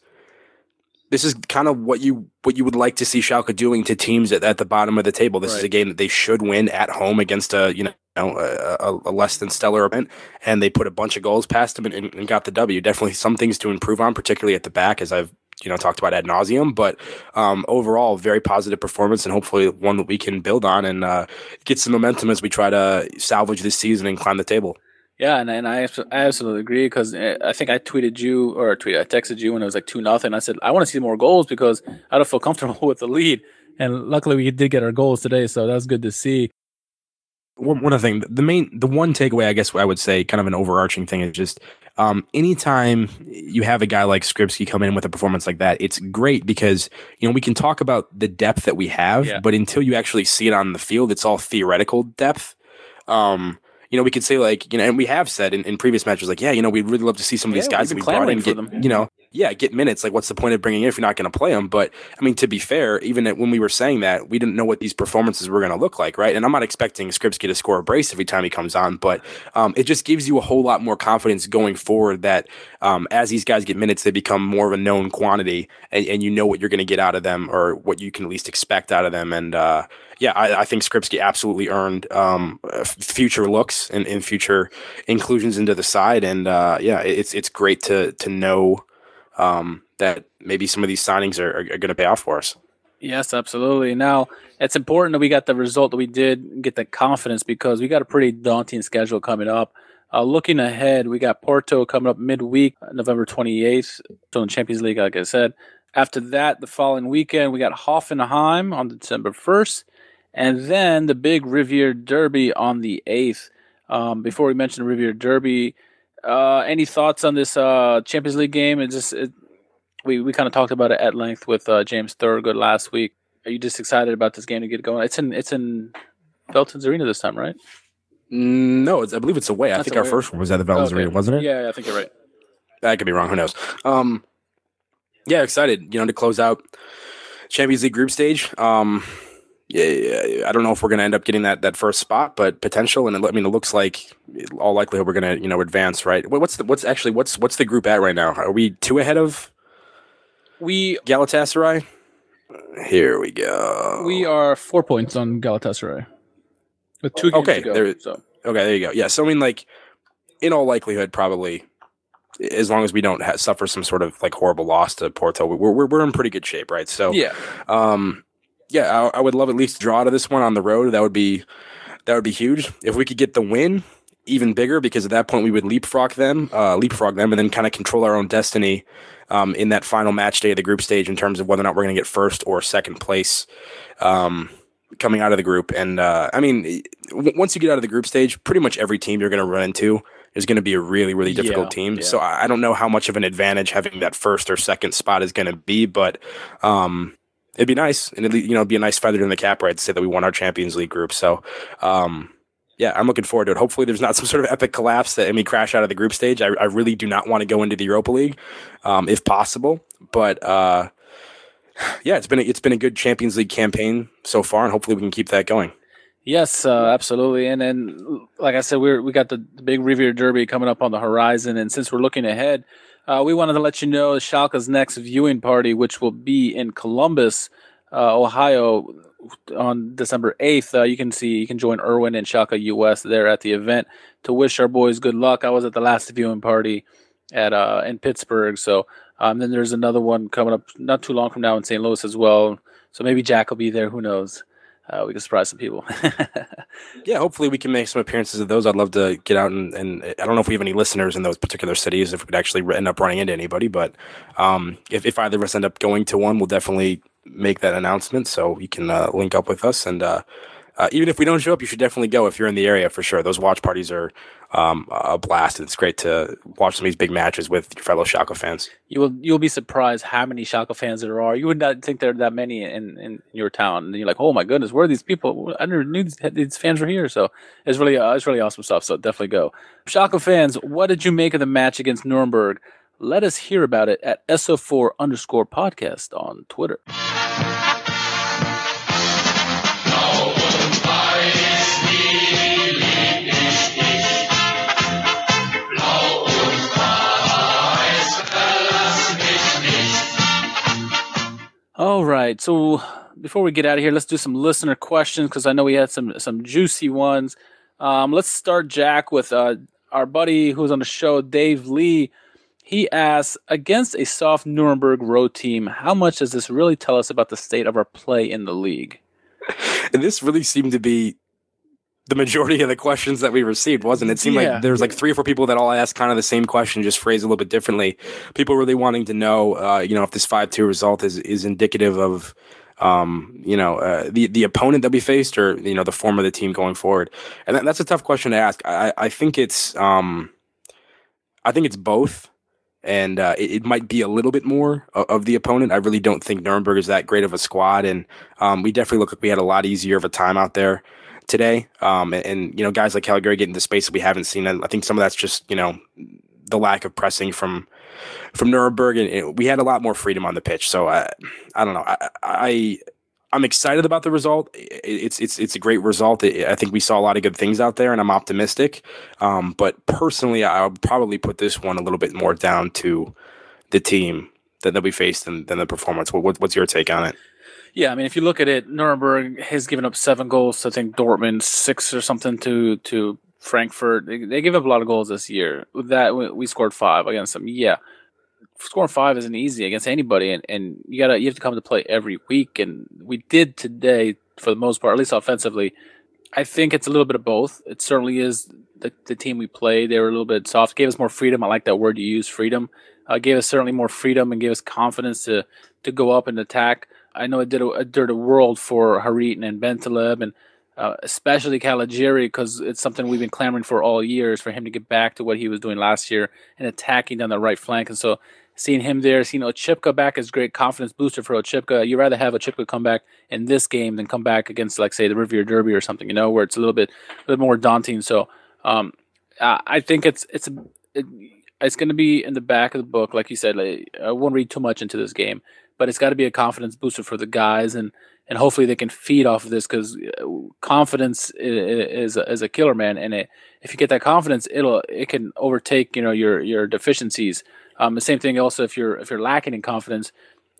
Speaker 4: this is kind of what you what you would like to see Schalke doing to teams at, at the bottom of the table. This is a game that they should win at home against a you know a, a, a less than stellar event, and they put a bunch of goals past them and, and, and got the W. Definitely some things to improve on, particularly at the back, as I've you know talked about ad nauseum. But um, overall, very positive performance, and hopefully one that we can build on and uh, get some momentum as we try to salvage this season and climb the table.
Speaker 3: Yeah, and, and I, I absolutely agree because I think I tweeted you or tweeted, I texted you when it was like two nothing. I said I want to see more goals because I don't feel comfortable with the lead. And luckily, we did get our goals today, so that was good to see.
Speaker 4: one, one other thing, the main, the one takeaway, I guess I would say, kind of an overarching thing is just um, anytime you have a guy like Skrzybski come in with a performance like that, it's great because you know we can talk about the depth that we have,
Speaker 3: Yeah.
Speaker 4: but until you actually see it on the field, it's all theoretical depth. Um, you know, we could say like, you know, and we have said in, in previous matches, like, yeah, you know, we'd really love to see some of these guys that we brought in
Speaker 3: for
Speaker 4: get,
Speaker 3: them.
Speaker 4: you know, yeah, get minutes. Like, what's the point of bringing in if you're not going to play them? But I mean, to be fair, even when we were saying that, we didn't know what these performances were going to look like, right? And I'm not expecting Skrzybski to score a brace every time he comes on, but um, it just gives you a whole lot more confidence going forward that um, as these guys get minutes, they become more of a known quantity, and, and you know what you're going to get out of them or what you can at least expect out of them. And uh, yeah, I, I, think Skrzybski absolutely earned um, future looks and, and, future inclusions into the side. And uh, yeah, it's it's great to to know um, that maybe some of these signings are, are, are going to pay off for us.
Speaker 3: Yes, absolutely. Now it's important that we got the result that we did, get the confidence because we got a pretty daunting schedule coming up. Uh, looking ahead, we got Porto coming up midweek, November 28th, so in Champions League, like I said. After that, the following weekend, we got Hoffenheim on December 1st, and then the big Revierderby on the 8th. Um, before we mention the Revierderby, uh, any thoughts on this uh, Champions League game? It just it, we we kind of talked about it at length with uh, James Thurgood last week. Are you just excited about this game to get going? It's in it's in Veltins Arena this time, right?
Speaker 4: Mm, no, I believe it's away. That's I think our first one was at the Veltins okay. Arena, wasn't it?
Speaker 3: Yeah, yeah, I think you're right.
Speaker 4: I could be wrong. Who knows? Um, yeah, excited. You know, to close out Champions League group stage. Um, I don't know if we're going to end up getting that that first spot, but potential. And I mean, it looks like all likelihood we're going to you know advance, right? What's the what's actually what's what's the group at right now? Are we two ahead of
Speaker 3: we
Speaker 4: Galatasaray? Here we go.
Speaker 3: We are four points on Galatasaray with two games
Speaker 4: okay,
Speaker 3: to go.
Speaker 4: There,
Speaker 3: so.
Speaker 4: Okay, there you go. Yeah, so I mean, like in all likelihood, probably as long as we don't ha- suffer some sort of like horrible loss to Porto, we're, we're we're in pretty good shape, right? So
Speaker 3: yeah,
Speaker 4: um, yeah, I, I, would love at least draw to this one on the road. That would be that would be huge. If we could get the win, even bigger because at that point we would leapfrog them, uh, leapfrog them, and then kind of control our own destiny um, in that final match day of the group stage in terms of whether or not we're going to get first or second place um, coming out of the group. And uh, I mean, w- once you get out of the group stage, pretty much every team you're going to run into is going to be a really, really difficult yeah, team. Yeah. So I don't know how much of an advantage having that first or second spot is going to be, but um, it'd be nice, and it'd, you know, be a nice feather in the cap, right, to say that we won our Champions League group. So, um, yeah, I'm looking forward to it. Hopefully, there's not some sort of epic collapse that and crash out of the group stage. I, I really do not want to go into the Europa League, um, if possible. But uh, yeah, it's been a, it's been a good Champions League campaign so far, and hopefully we can keep that going.
Speaker 3: Yes, uh, absolutely. And then, like I said, we we got the, the big Revierderby coming up on the horizon, and since we're looking ahead, uh, we wanted to let you know Schalke's next viewing party, which will be in Columbus, uh, Ohio, on December 8th. Uh, you can see, you can join Irwin and Schalke US there at the event to wish our boys good luck. I was at the last viewing party at uh, in Pittsburgh. So um, then there's another one coming up not too long from now in St. Louis as well. So maybe Jack will be there. Who knows? Uh, we can surprise some people.
Speaker 4: yeah, hopefully we can make some appearances of those. I'd love to get out and, and I don't know if we have any listeners in those particular cities, if we could actually end up running into anybody. But um, if, if either of us end up going to one, we'll definitely make that announcement so you can uh, link up with us. And uh, uh, even if we don't show up, you should definitely go if you're in the area for sure. Those watch parties are um, a blast. and It's great to watch some of these big matches with your fellow Schalke fans.
Speaker 3: You will you'll be surprised how many Schalke fans there are. You would not think there are that many in, in your town. And you're like, oh my goodness, where are these people? I never knew these, fans were here. So it's really uh, it's really awesome stuff. So definitely go. Schalke fans, what did you make of the match against Nuremberg? Let us hear about it at SO4 underscore podcast on Twitter. Right. So before we get out of here, let's do some listener questions because I know we had some some juicy ones. Um, let's start, Jack, with uh, our buddy who's on the show, Dave Lee. He asks, against a soft Nuremberg road team, how much does this really tell us about the state of our play in the league?
Speaker 4: And this really seemed to be the majority of the questions that we received, wasn't it? It seemed yeah. like there was like three or four people that all asked kind of the same question, just phrased a little bit differently. People really wanting to know, uh, you know, if this five two result is is indicative of, um, you know, uh, the the opponent that we faced, or you know, the form of the team going forward. And that, that's a tough question to ask. I I think it's um, I think it's both. And uh, it, it, might be a little bit more of, of, the opponent. I really don't think Nuremberg is that great of a squad, and um, we definitely look like we had a lot easier of a time out there today. Um, and, and, you know, guys like Caligiuri getting the space that we haven't seen. And I think some of that's just, you know, the lack of pressing from from Nuremberg, and, we had a lot more freedom on the pitch. So I I don't know. I, I I'm excited about the result. It's it's it's a great result. I think we saw a lot of good things out there, and I'm optimistic. Um, but personally, I would probably put this one a little bit more down to the team that, that we faced than, than the performance. What, what's your take on it?
Speaker 3: Yeah, I mean, if you look at it, Nuremberg has given up seven goals. I think Dortmund six or something to to Frankfurt. They, they give up a lot of goals this year. With that, we scored five against them. Yeah, scoring five isn't easy against anybody, and, and you gotta you have to come to play every week, and we did today for the most part, at least offensively. I think it's a little bit of both. It certainly is the, the team we played. They were a little bit soft, gave us more freedom. I like that word you use, freedom. Uh, gave us certainly more freedom and gave us confidence to to go up and attack. I know it did a, it did world for Harit and Bentaleb and uh, especially Caligiuri because it's something we've been clamoring for all years for him to get back to what he was doing last year and attacking down the right flank. And so seeing him there, seeing Oczipka back is great confidence booster for Oczipka. You'd rather have Oczipka come back in this game than come back against, like, say, the Revierderby or something, you know, where it's a little bit, a bit more daunting. So um, I think it's it's it, it's going to be in the back of the book, like you said. Like, I won't read too much into this game, but it's got to be a confidence booster for the guys, and and hopefully they can feed off of this because uh, confidence is, is a, is a killer, man. And it, if you get that confidence, it'll it can overtake you know your your deficiencies. Um, the same thing also if you're if you're lacking in confidence,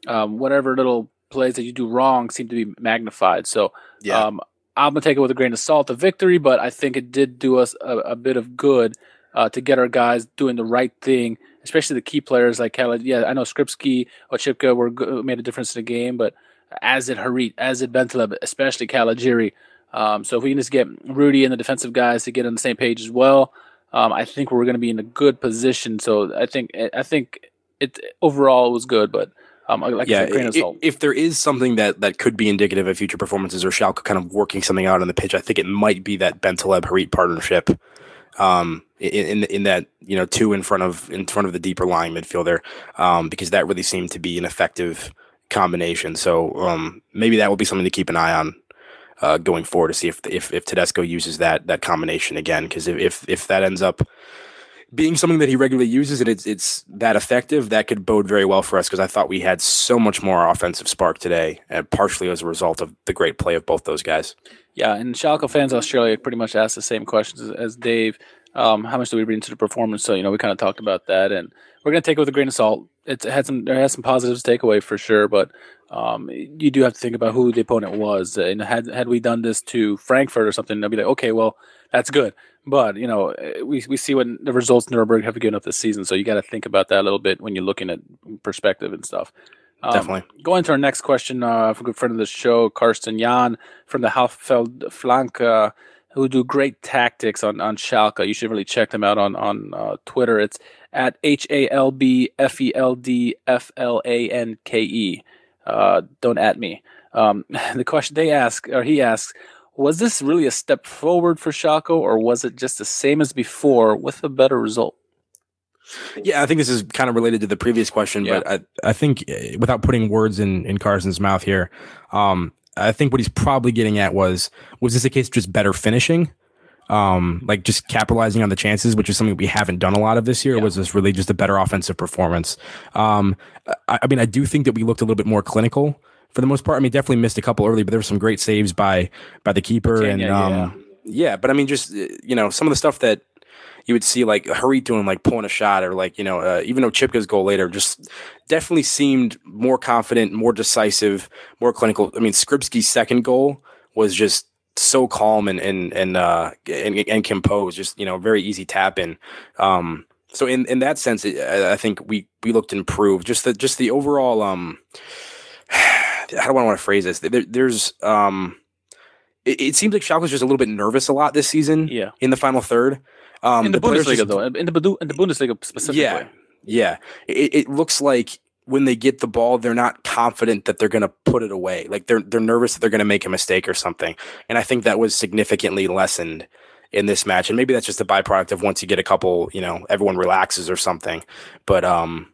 Speaker 3: um, whatever little plays that you do wrong seem to be magnified. So yeah. um, I'm gonna take it with a grain of salt, the victory, but I think it did do us a, a bit of good uh, to get our guys doing the right thing, especially the key players like Khaled. Yeah, I know Skrzybski, Oczipka were made a difference in the game, but as did Harit, as did Bentaleb, especially Caligiuri. Um, so if we can just get Rudy and the defensive guys to get on the same page as well, um, I think we're going to be in a good position. So I think I think it overall was good, but um, like
Speaker 4: yeah, if, if, there is something that that could be indicative of future performances or Schalke kind of working something out on the pitch, I think it might be that Bentaleb Harit partnership. Um, in, in that you know two in front of in front of the deeper lying midfielder, um, because that really seemed to be an effective combination. So um, maybe that will be something to keep an eye on uh, going forward to see if if if Tedesco uses that that combination again. Because if, if if that ends up being something that he regularly uses and it's it's that effective, that could bode very well for us. Because I thought we had so much more offensive spark today, and partially as a result of the great play of both those guys.
Speaker 3: Yeah, and Schalke fans Australia pretty much asked the same questions as, as Dave. Um, how much do we read into the performance? So you know, we kind of talked about that, and we're gonna take it with a grain of salt. It's, it had some, there has some positives to take away for sure, but um, you do have to think about who the opponent was. And had had we done this to Frankfurt or something, they'd be like, okay, well, that's good. But you know, we we see what the results Nuremberg have given up this season, so you got to think about that a little bit when you're looking at perspective and stuff.
Speaker 4: Um, Definitely.
Speaker 3: Going to our next question, uh, for a good friend of the show, Karsten Jan from the Halbfeldflanke. Uh, who do great tactics on on Schalke. You should really check them out on on uh, Twitter. It's at H A L B F E L D F L A N K E. Uh, don't at me. Um, the question they ask, or he asks, was this really a step forward for Schalke, or was it just the same as before with a better result?
Speaker 4: Yeah, I think this is kind of related to the previous question, yeah. but I, I think uh, without putting words in in Carson's mouth here, um, I think what he's probably getting at was was this a case of just better finishing? Um, like just capitalizing on the chances, which is something we haven't done a lot of this year. Yeah. Was this really just a better offensive performance? Um, I, I, mean, I do think that we looked a little bit more clinical for the most part. I mean, definitely missed a couple early, but there were some great saves by by the keeper and um, yeah. yeah. But I mean, just you know, some of the stuff that you would see like Harit doing like pulling a shot or like you know uh, even though Oczipka's goal later just definitely seemed more confident, more decisive, more clinical. I mean, Skrzybski's second goal was just so calm and and and uh, and, and composed, just you know very easy tap in. Um, so in in that sense, I think we we looked improved. Just the just the overall um, how do I want to phrase this? There, there's um. It, it seems like Schalke was just a little bit nervous a lot this season.
Speaker 3: Yeah.
Speaker 4: In the final third,
Speaker 3: um, in the, the Bundesliga, just, though, in the in the Bundesliga specifically.
Speaker 4: Yeah, yeah. It, it looks like when they get the ball, they're not confident that they're going to put it away. Like they're they're nervous that they're going to make a mistake or something. And I think that was significantly lessened in this match. And maybe that's just a byproduct of once you get a couple, you know, everyone relaxes or something. But um,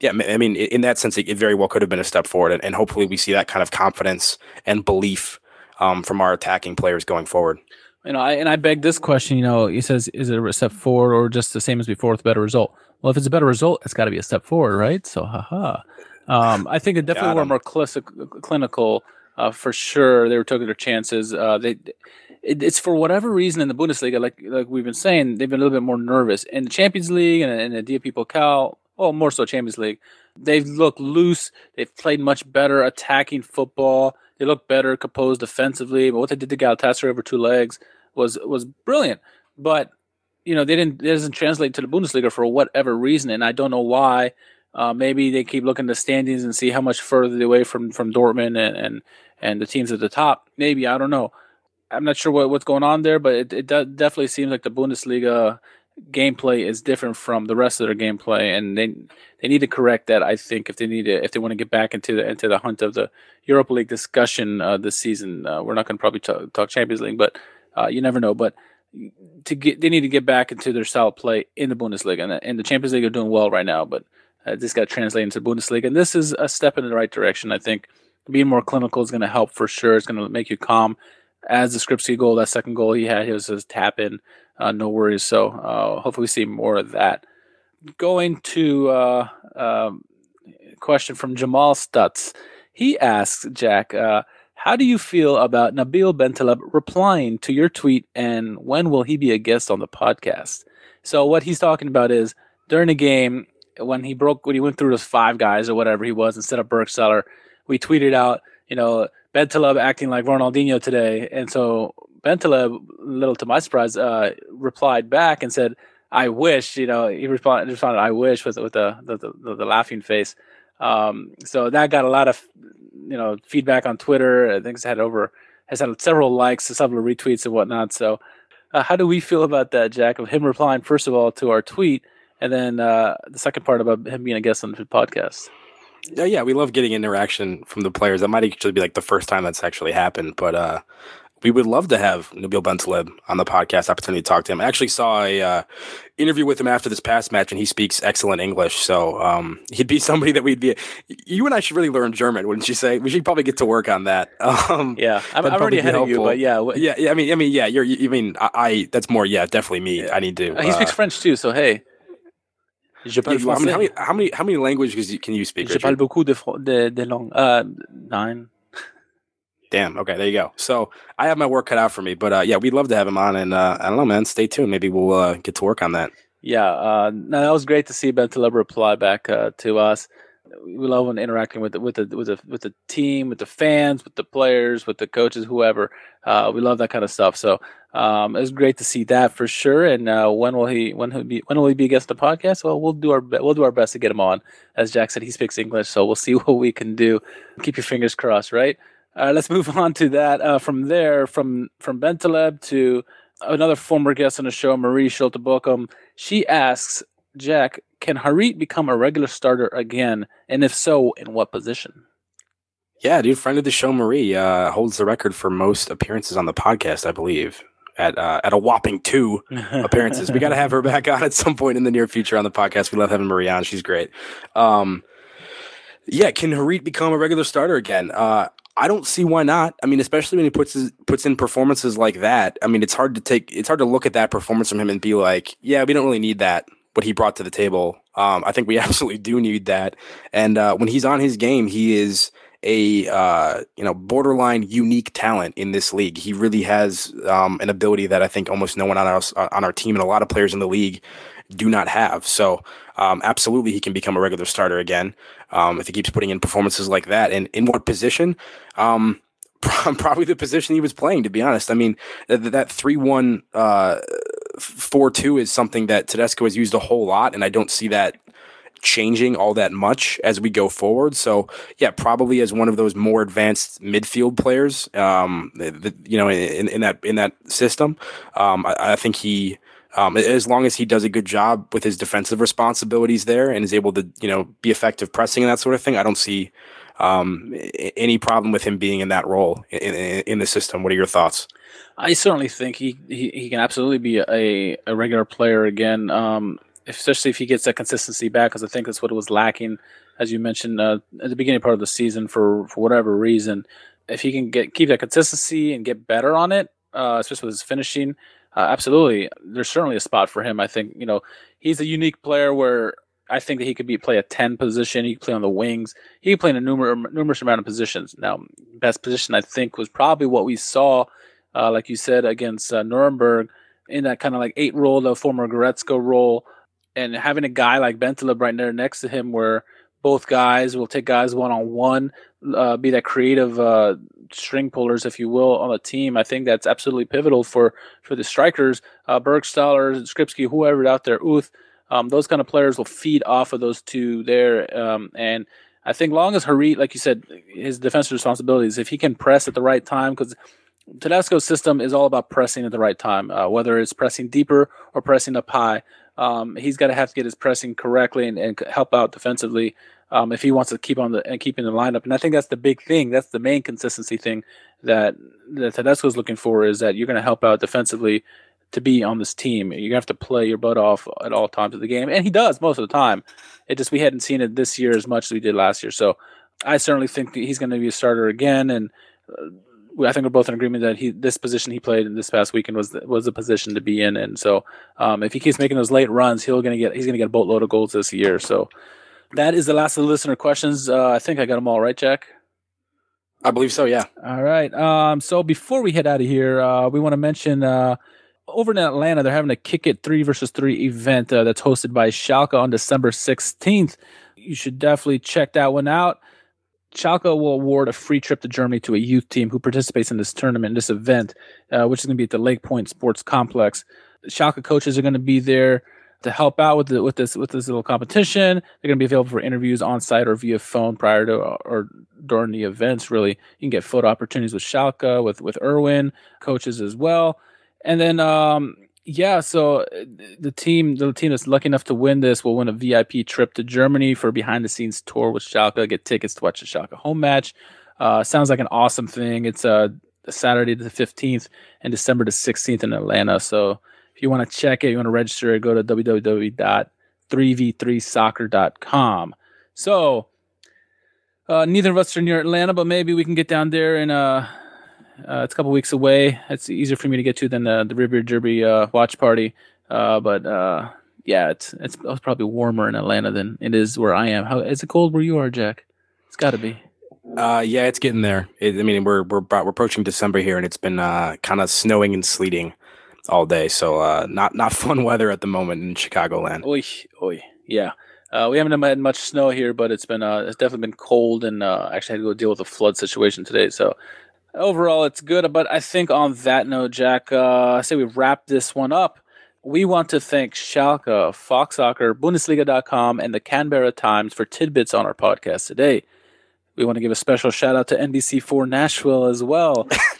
Speaker 4: yeah, I mean, in that sense, it, very well could have been a step forward, and, and hopefully we see that kind of confidence and belief um, from our attacking players going forward
Speaker 3: you know, I, and I beg this question. You know, he says, is it a step forward or just the same as before with a better result? Well, if it's a better result, it's got to be a step forward, right? So, haha. Um, I think it definitely were more clinical uh, for sure. They were taking their chances. Uh, they, it, it's for whatever reason in the Bundesliga, like like we've been saying, they've been a little bit more nervous in the Champions League and in the DFB Pokal. Well, more so Champions League. They've looked loose. They've played much better attacking football. They look better composed defensively. But what they did to Galatasaray over two legs was was brilliant. But you know they didn't. It doesn't translate to the Bundesliga for whatever reason, and I don't know why. Uh, maybe they keep looking at the standings and see how much further away from from Dortmund and and, and the teams at the top. Maybe I don't know. I'm not sure what, what's going on there, but it, it definitely seems like the Bundesliga gameplay is different from the rest of their gameplay, and they they need to correct that. I think if they need to, if they want to get back into the into the hunt of the Europa League discussion uh, this season, uh, we're not going to probably talk, talk Champions League, but uh, you never know. But to get they need to get back into their of play in the Bundesliga, and, and the Champions League are doing well right now, but uh, this got translated into Bundesliga, and this is a step in the right direction. I think being more clinical is going to help for sure. It's going to make you calm. As the Skrzybski goal, that second goal he had, he was his tap in, uh, no worries. So uh, hopefully we see more of that. Going to uh, um, question from Jamal Stutz. He asks Jack, uh, how do you feel about Nabil Bentaleb replying to your tweet, and when will he be a guest on the podcast? So what he's talking about is during the game when he broke when he went through those five guys or whatever he was instead of Burgstaller, we tweeted out, you know, Bentaleb acting like Ronaldinho today, and so Bentaleb, little to my surprise, uh, replied back and said, "I wish," you know, he responded, responded "I wish" with with the the, the, the laughing face. Um, so that got a lot of you know feedback on Twitter. I think it's had over has had several likes, several retweets and whatnot. So, uh, how do we feel about that, Jack? Of him replying first of all to our tweet, and then uh, the second part about him being a guest on the podcast.
Speaker 4: Yeah, yeah, we love getting interaction from the players. That might actually be like the first time that's actually happened, but uh, we would love to have Nabil Bentaleb on the podcast. Opportunity to talk to him. I actually saw a uh, interview with him after this past match, and he speaks excellent English. So um, he'd be somebody that we'd be. You and I should really learn German, wouldn't you say? We should probably get to work on that. Um,
Speaker 3: Yeah, I'm, I'm already ahead of you, but yeah,
Speaker 4: yeah, yeah. I mean, I mean, yeah. You're. You mean I? I that's more. Yeah, definitely me. I need to.
Speaker 3: Uh, he speaks
Speaker 4: uh,
Speaker 3: French too. So hey, je parle
Speaker 4: you- I mean, how many how many how many languages can you speak?
Speaker 3: Je parle beaucoup de, fr- de, de langues. Uh, nine.
Speaker 4: Damn. Okay, there you go. So I have my work cut out for me, but uh, yeah, we'd love to have him on, and uh, I don't know, man. Stay tuned. Maybe we'll uh, get to work on that.
Speaker 3: Yeah, uh, no, that was great to see Bentaleb reply back uh, to us. We love when interacting with the, with the with the with the team, with the fans, with the players, with the coaches, whoever. Uh, we love that kind of stuff. So um, it was great to see that for sure. And when will he when he be when will he be a guest on the podcast? Well, we'll do our be- we'll do our best to get him on. As Jack said, he speaks English, so we'll see what we can do. Keep your fingers crossed, right? Uh, let's move on to that. Uh, from there, from from Bentaleb to another former guest on the show, Marie Schulte Bochum. She asks, Jack, can Harit become a regular starter again? And if so, in what position?
Speaker 4: Yeah, dude. Friend of the show, Marie uh, holds the record for most appearances on the podcast, I believe, at uh, at a whopping two appearances. we got to have her back on at some point in the near future on the podcast. We love having Marie on; she's great. Um, yeah, can Harit become a regular starter again? Uh, I don't see why not. I mean, especially when he puts his, puts in performances like that. I mean, it's hard to take it's hard to look at that performance from him and be like, yeah, we don't really need that. What he brought to the table, um, I think we absolutely do need that. And uh, when he's on his game, he is a uh, you know borderline unique talent in this league. He really has um, an ability that I think almost no one on our on our team and a lot of players in the league do not have. So um, absolutely, he can become a regular starter again um, if he keeps putting in performances like that. And in what position? Um, probably the position he was playing. To be honest, I mean th- that three one uh, four two is something that Tedesco has used a whole lot, and I don't see that changing all that much as we go forward. So yeah, probably as one of those more advanced midfield players, um, th- th- you know, in, in that in that system, um, I, I think he. Um, as long as he does a good job with his defensive responsibilities there and is able to, you know, be effective pressing and that sort of thing, I don't see um, any problem with him being in that role in, in, in the system. What are your thoughts?
Speaker 3: I certainly think he, he, he can absolutely be a, a regular player again, um, especially if he gets that consistency back, because I think that's what was lacking, as you mentioned uh, at the beginning part of the season for, for whatever reason. If he can get keep that consistency and get better on it, uh, especially with his finishing, uh, absolutely, there's certainly a spot for him. I think you know he's a unique player where I think that he could be play a ten position. He could play on the wings. He could play in a numerous numerous amount of positions. Now, best position I think was probably what we saw, uh, like you said, against uh, Nuremberg in that kind of like eight role, the former Goretzka role, and having a guy like Bentaleb right there next to him, where both guys will take guys one on one, be that creative uh, string pullers, if you will, on the team. I think that's absolutely pivotal for for the strikers, uh, Burgstaller, Skrzybski, whoever out there, Uth. Um, those kind of players will feed off of those two there, um, and I think long as Harit, like you said, his defensive responsibilities, if he can press at the right time, because Tedesco's system is all about pressing at the right time, uh, whether it's pressing deeper or pressing up high. Um, he's got to have to get his pressing correctly and, and help out defensively um, if he wants to keep on the and keep in the lineup. And I think that's the big thing. That's the main consistency thing that that Tedesco is looking for is that you're going to help out defensively to be on this team. You have to play your butt off at all times of the game, and he does most of the time. It just we hadn't seen it this year as much as we did last year. So I certainly think he's going to be a starter again, and. Uh, I think we're both in agreement that he this position he played in this past weekend was the, was the position to be in, and so um, if he keeps making those late runs, he'll gonna get he's gonna get a boatload of goals this year. So that is the last of the listener questions. Uh, I think I got them all right, Jack.
Speaker 4: I believe so. Yeah.
Speaker 3: All right. Um, so before we head out of here, uh, we want to mention uh, over in Atlanta they're having a kick it three versus three event uh, that's hosted by Schalke on December sixteenth. You should definitely check that one out. Schalke will award a free trip to Germany to a youth team who participates in this tournament, this event, uh, which is going to be at the Lake Point Sports Complex. Schalke coaches are going to be there to help out with the, with this with this little competition. They're going to be available for interviews on site or via phone prior to or during the events. Really, you can get photo opportunities with Schalke, with with Irwin coaches as well, and then um, yeah, so uh, the team, the team that's lucky enough to win this will win a VIP trip to Germany for behind the scenes tour with Schalke. Get tickets to watch the Schalke home match. Uh, sounds like an awesome thing. It's uh, Saturday the 15th and December the 16th in Atlanta. So you want to check it, you want to register, go to www.3v3soccer.com. So uh, neither of us are near Atlanta, but maybe we can get down there and uh, uh, it's a couple weeks away. It's easier for me to get to than the, the Revierderby uh, watch party. Uh, but uh, yeah, it's it's probably warmer in Atlanta than it is where I am. How is it cold where you are, Jack? It's got to be.
Speaker 4: Uh, yeah, it's getting there. It, I mean, we're we're we're approaching December here, and it's been uh, kind of snowing and sleeting all day. So uh, not not fun weather at the moment in Chicagoland.
Speaker 3: Oi, oi, yeah. Uh, we haven't had much snow here, but it's been uh, it's definitely been cold, and uh, actually had to go deal with a flood situation today. So overall, it's good. But I think on that note, Jack, uh, I say we wrap this one up. We want to thank Schalke, Fox Soccer, Bundesliga.com, and the Canberra Times for tidbits on our podcast today. We want to give a special shout out to NBC4 Nashville as well.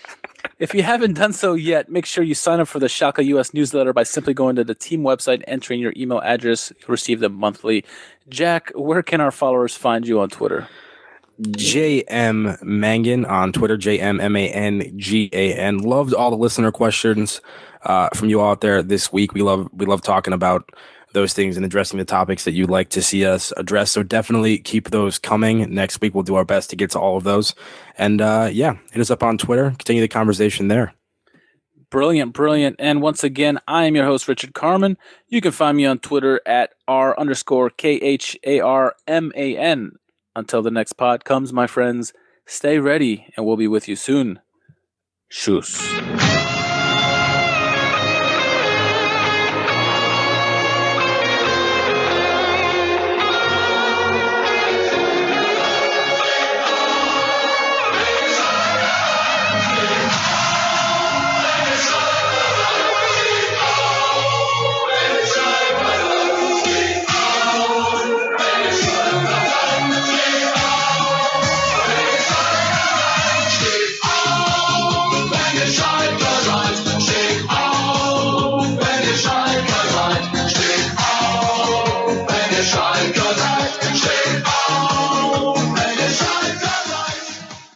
Speaker 3: if you haven't done so yet, make sure you sign up for the Schalke US newsletter by simply going to the team website, entering your email address. You'll receive them monthly. Jack, where can our followers find you on Twitter?
Speaker 4: JM Mangan on Twitter, J M M A N G A N. Loved all the listener questions uh, from you all out there this week. We love we love talking about those things and addressing the topics that you'd like to see us address. So definitely keep those coming. Next week we'll do our best to get to all of those. And uh, yeah, hit us up on Twitter. Continue the conversation there.
Speaker 3: Brilliant, brilliant. And once again, I am your host, Richard Kharman. You can find me on Twitter at R underscore K H A R M A N. Until the next pod comes, my friends, stay ready and we'll be with you soon. Shoes.